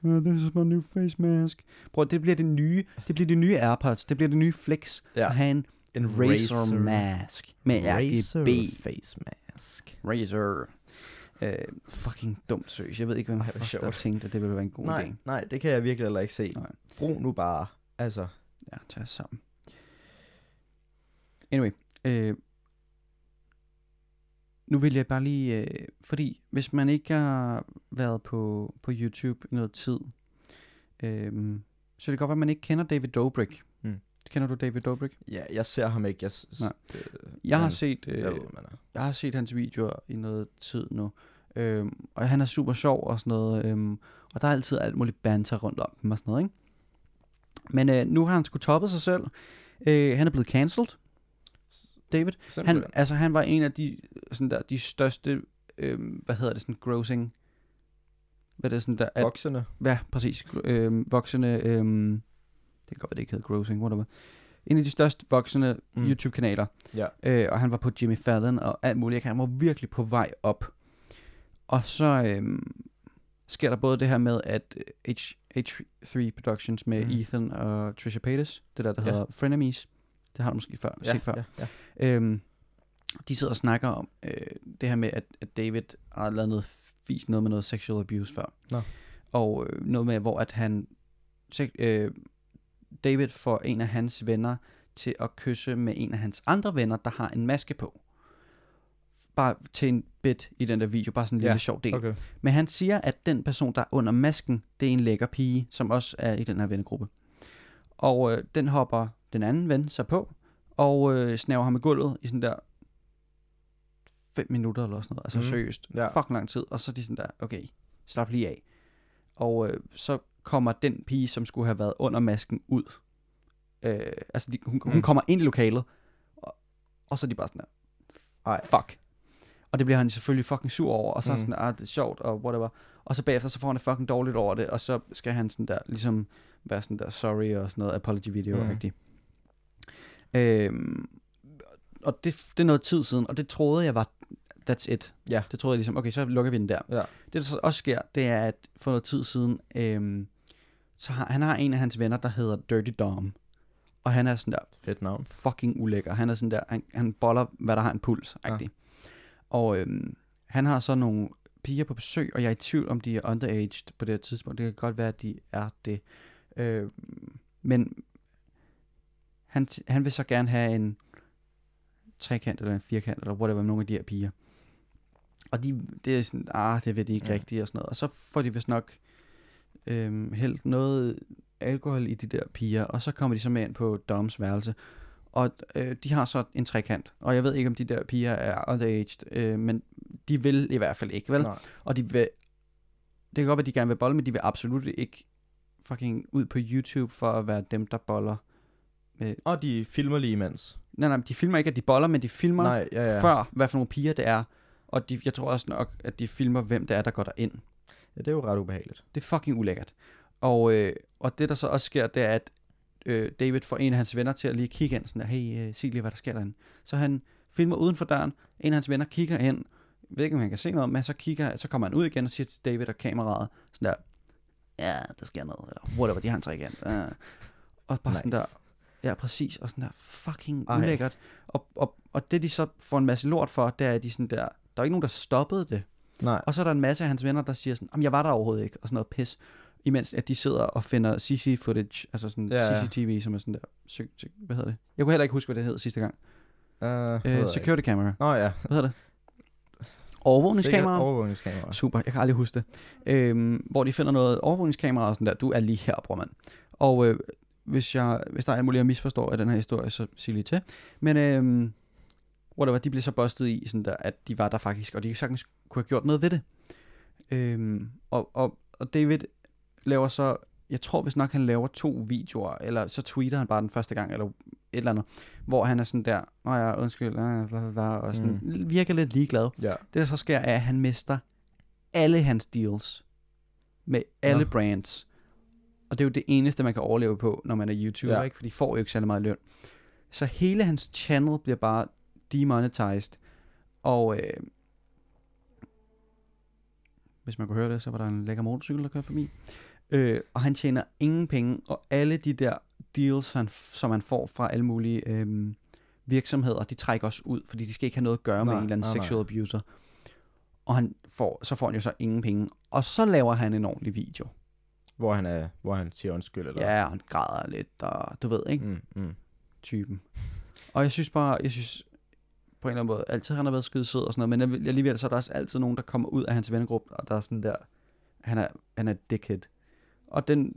"Uh, this is my new face mask. Bror, det bliver det nye, det bliver det nye AirPods, det bliver det nye flex, Ja. at have en, En Razer mask med RGB. face mask. Razer. Øh, fucking dumt søs. Jeg ved ikke, hvem der sjovt. tænkte, at det ville være en god Nej, idé. nej, det kan jeg virkelig heller ikke se. Nej. Brug nu bare, altså. Ja, tag sammen. Anyway. Øh, nu vil jeg bare lige, øh, fordi hvis man ikke har været på, på YouTube i noget tid, øh, så kan det godt være, at man ikke kender David Dobrik. Mm. Kender du David Dobrik? Ja, jeg ser ham ikke. Jeg, s- Nej. øh, Jeg har men set, øh, Jeg ved, jeg har set hans videoer i noget tid nu. Øhm, og han er super sjov og sådan noget. Øhm, og der er altid alt muligt banter rundt om dem og sådan noget, ikke? Men øh, nu har han sgu toppet sig selv. Øh, han er blevet cancelled, David. Han, Simpelthen. altså, han var en af de, sådan der, de største, øhm, hvad hedder det, sådan grossing, hvad er det sådan der, at, Voksende. ja, præcis, øhm, voksende, øhm, det kan godt være, det ikke hedder grossing, whatever. En af de største voksende Mm. YouTube-kanaler. Ja. Øh, og han var på Jimmy Fallon og alt muligt. Han var virkelig på vej op. Og så øhm, sker der både det her med, at øh, H, H3 Productions med mm. Ethan og Trisha Paytas, det der, der Ja. hedder Frenemies, det har du måske før, Ja, set før. ja, ja. Øhm, de sidder og snakker om øh, det her med, at, at David har lavet noget fis noget med noget sexual abuse før. Nå. Og øh, noget med, hvor at han... sek- Øh, David får en af hans venner til at kysse med en af hans andre venner, der har en maske på. Bare til en bit i den der video, bare sådan en lille Ja, sjov del. Okay. Men han siger, at den person, der er under masken, det er en lækker pige, som også er i den her vennegruppe. Og øh, den hopper den anden ven sig på, og øh, snæver ham i gulvet i sådan der 5 minutter eller sådan noget. Altså Mhm. mm. seriøst. Ja. Fucking lang tid. Og så er de sådan der, okay, slap lige af. Og øh, så kommer den pige, som skulle have været under masken, ud. Øh, altså, de, hun, hun Mm. kommer ind i lokalet, og, og så er de bare sådan der, Ej. fuck. Og det bliver han selvfølgelig fucking sur over, og så mm. er Mm. han sådan, ah, det er sjovt, og whatever. Og så bagefter, så får han det fucking dårligt over det, og så skal han sådan der, ligesom være sådan der, sorry, og sådan noget, apology video, Mm. mm. rigtigt. Øhm, og det, det er noget tid siden, og det troede jeg var, that's it. Ja. Det troede jeg ligesom, okay, så lukker vi den der. Ja. Det, der så også sker, det er, at for noget tid siden, øhm, så har, han har en af hans venner, der hedder Dirty Dom. Og han er sådan der, Fedt navn. fucking ulækker. Han er sådan der, han, han boller, hvad der har en puls, ja. Og øhm, han har så nogle piger på besøg, og jeg er i tvivl om, de er underaged på det her tidspunkt. Det kan godt være, at de er det. Øh, men han, han vil så gerne have en trekant eller en firkant, eller whatever, nogle af de her piger. Og de, det er sådan, ah, det ved de ikke ja. rigtigt og sådan noget. Og så får de vist nok øhm, hældt noget alkohol i de der piger, og så kommer de så med ind på Doms værelse. Og øh, de har så en trekant, og jeg ved ikke, om de der piger er underaged, øh, men de vil i hvert fald ikke, vel? Nej. Og de vil, det kan godt være, at de gerne vil bolle, men de vil absolut ikke fucking ud på YouTube for at være dem, der boller. Med. Og de filmer lige imens. Nej, nej, de filmer ikke, at de boller, men de filmer Nej, ja, ja. før, hvad for nogle piger det er. Og de, jeg tror også nok, at de filmer, hvem det er, der går derind. Ja, det er jo ret ubehageligt. Det er fucking ulækkert. Og, øh, og det, der så også sker, det er, at øh, David får en af hans venner til at lige kigge ind, sådan hey, øh, sig lige, hvad der sker derinde. Så han filmer uden for døren, en af hans venner kigger ind, ved ikke, om han kan se noget, men så, kigger, så kommer han ud igen og siger til David og kameraet, sådan der, ja, der sker noget, eller whatever, de har en trekant. Ja. Og bare nice. sådan der, ja, præcis, og sådan der, fucking Ej. ulækkert. Og, og, og det, de så får en masse lort for, det er, at de sådan der, der er ikke nogen, der stoppede det. Nej. Og så er der en masse af hans venner, der siger sådan, jeg var der overhovedet ikke, og sådan noget pis. Imens at de sidder og finder CC footage, altså sådan Ja, ja. CCTV, som er sådan der, sy- hvad hedder det? Jeg kunne heller ikke huske, hvad det hed sidste gang. Uh, Uh, security camera, Nå ja. hvad hedder det? Overvågningskamera. Overvågningskamera. Super, jeg har aldrig huske det. Øhm, hvor de finder noget overvågningskamera og sådan der, du er lige her, bror mand. Og øh, hvis, jeg, hvis der er alt muligt, jeg misforstår af den her historie, så sig lige til. Men øhm, whatever, de blev så bustet i, sådan der, at de var der faktisk, og de sagtens kunne have gjort noget ved det. Øhm, og, og, og David laver så, jeg tror hvis nok han laver to videoer, eller så tweeter han bare den første gang, eller et eller andet, hvor han er sådan der, åh ja, undskyld, ah, bla, bla, bla, og sådan, mm. virker lidt ligeglad. Ja. Det der så sker, er, at han mister alle hans deals med alle Nå. brands. Og det er jo det eneste, man kan overleve på, når man er YouTuber, Ja. ikke? For de får jo ikke særlig meget løn. Så hele hans channel bliver bare demonetized. Og øh, hvis man kunne høre det, så var der en lækker motorcykel, der kørte forbi. Øh, og han tjener ingen penge, og alle de der deals, han, som han får fra alle mulige øh, virksomheder, de trækker også ud, fordi de skal ikke have noget at gøre med Nej, en eller anden nej, nej. sexual abuser. Og han får, så får han jo så ingen penge. Og så laver han en ordentlig video. Hvor han, er, hvor han siger undskyld, eller? Ja, han græder lidt, og du ved, ikke? Mm, mm. Typen. Og jeg synes bare, jeg synes på en eller anden måde, altid han har været skide sød og sådan noget, men alligevel så er der også altid nogen, der kommer ud af hans vennegruppe, og der er sådan der, han er, han er dickhead. Og den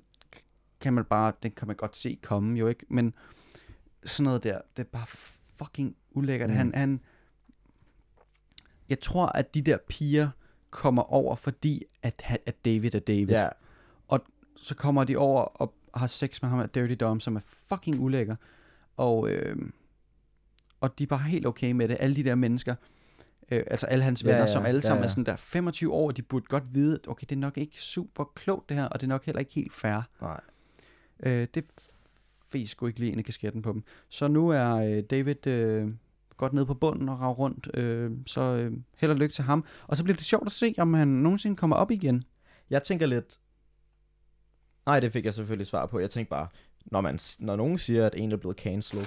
kan man bare, den kan man godt se komme jo ikke, men sådan noget der, det er bare fucking ulækkert. Mm. Han, han, jeg tror, at de der piger kommer over, fordi at, han- at David er David. Ja, Så kommer de over og har sex med ham af Dirty Dom, som er fucking ulækker. Og, øh, og de er bare helt okay med det. Alle de der mennesker, øh, altså alle hans Ja, venner, ja, som alle ja, sammen ja. er sådan der 25 år, de burde godt vide, at okay, det er nok ikke super klogt det her, og det er nok heller ikke helt fair. nej. Øh, det fes sgu ikke lige ind i kasketten på dem. Så nu er øh, David øh, godt nede på bunden og rager rundt, øh, så øh, held og lykke til ham. Og så bliver det sjovt at se, om han nogensinde kommer op igen. Jeg tænker lidt... Nej, det fik jeg selvfølgelig svar på. Jeg tænkte bare, når, man, når nogen siger, at en er blevet cancelled,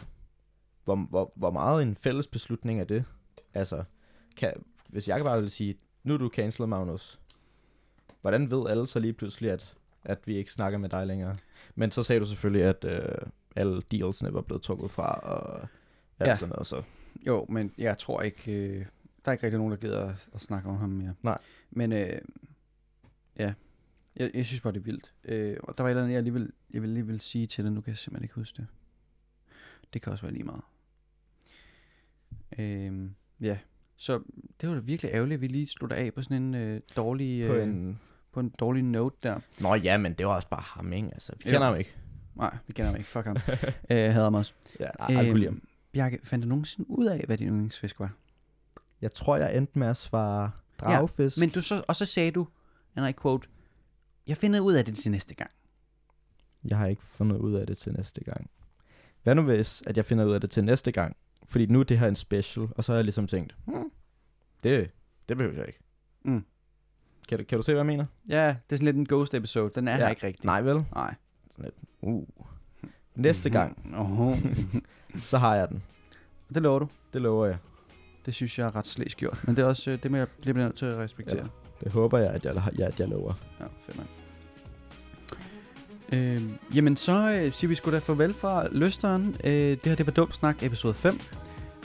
hvor, hvor, hvor meget en fælles beslutning er det? Altså, kan, hvis jeg bare vil sige, nu er du cancelled, Magnus. Hvordan ved alle så lige pludselig, at, at vi ikke snakker med dig længere? Men så sagde du selvfølgelig, at øh, alle dealsene var blevet trukket fra, og alt Ja. sådan noget. Så. Jo, men jeg tror ikke, øh, der er ikke rigtig nogen, der gider at, at snakke om ham mere. Nej. Men øh, ja, jeg, jeg synes bare, det er vildt. Øh, og der var et eller andet, jeg alligevel, jeg vil alligevel sige til dig, nu kan jeg simpelthen ikke huske det. Det kan også være lige meget. Øh, ja, så det var da virkelig ærgerligt, at vi lige slutter af på sådan en øh, dårlig, På øh, en... på en dårlig note der. Nå ja, men det var også bare ham, ikke? Altså, vi Ja. kender ham ikke. Nej, vi kender ham ikke. Fuck ham. øh, hader ham også. Ja, ej, øhm, kunne lide ham. Bjarke, fandt du nogensinde ud af, hvad din yndlingsfisk var? Jeg tror, jeg endte med at svare dragfisk. Men du så, og så sagde du, and I quote, jeg finder ud af det til næste gang. Jeg har ikke fundet ud af det til næste gang. Hvad nu hvis, at jeg finder ud af det til næste gang? Fordi nu er det her en special, og så har jeg ligesom tænkt, hmm, det, det behøver jeg ikke. Mm. Kan du, kan du se, hvad jeg mener? Ja, det er sådan lidt en ghost episode. Den er ja. Her ikke rigtig. Nej vel? Nej. Uh. Næste gang, Uh-huh. så har jeg den. Det lover du. Det lover jeg. Det synes jeg er ret slæs gjort. Men det er også, øh, det må jeg blive nødt til at respektere. Ja. Det håber jeg, at jeg, ja, at jeg lover. Ja, fedt nok. Øh, jamen så øh, siger vi sgu da farvel fra Løsteren. Øh, det her det var Dum Snak episode 5.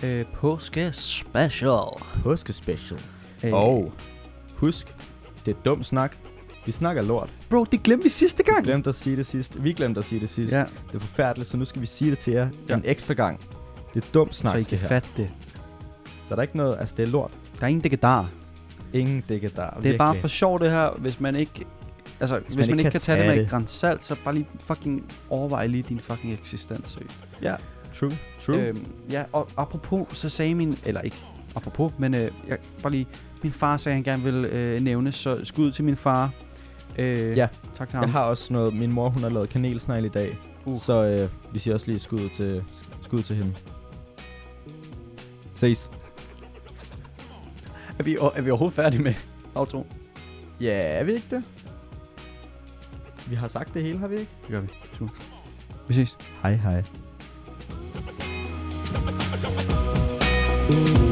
Øh, påske special. Påske special. Øh, Og husk, det er dum snak. Vi snakker lort. Bro, det glemte vi sidste Vi gang. glemte at sige det sidst. Vi glemte at sige det sidst. Ja, Det er forfærdeligt, så nu skal vi sige det til jer Ja. en ekstra gang. Det er dumt snak, så I det kan her. fatte det. Så der er ikke noget, altså det er lort. Der er ingen dækkedar. Ingen dække der. Det er bare for sjov det her, hvis man ikke... Altså, hvis, hvis man, ikke kan tage det med et gran salt, så bare lige fucking overvej lige din fucking eksistens, seriøst. Ja, true, true. Øhm, ja, og apropos, så sagde min... Eller ikke apropos, men øh, jeg, bare lige... Min far sagde, at han gerne ville øh, nævne, så skud til min far. Øh, Ja. Tak til ham. jeg har også noget, min mor hun har lavet kanelsnegl i dag. Uh. Så øh, vi siger også lige skud til, skud til hende. Ses. Er vi, er vi overhovedet færdige med outro? Ja, er vi ikke det? Vi har sagt det hele, har vi ikke? Det gør vi. Super. Vi ses. Hej hej. Come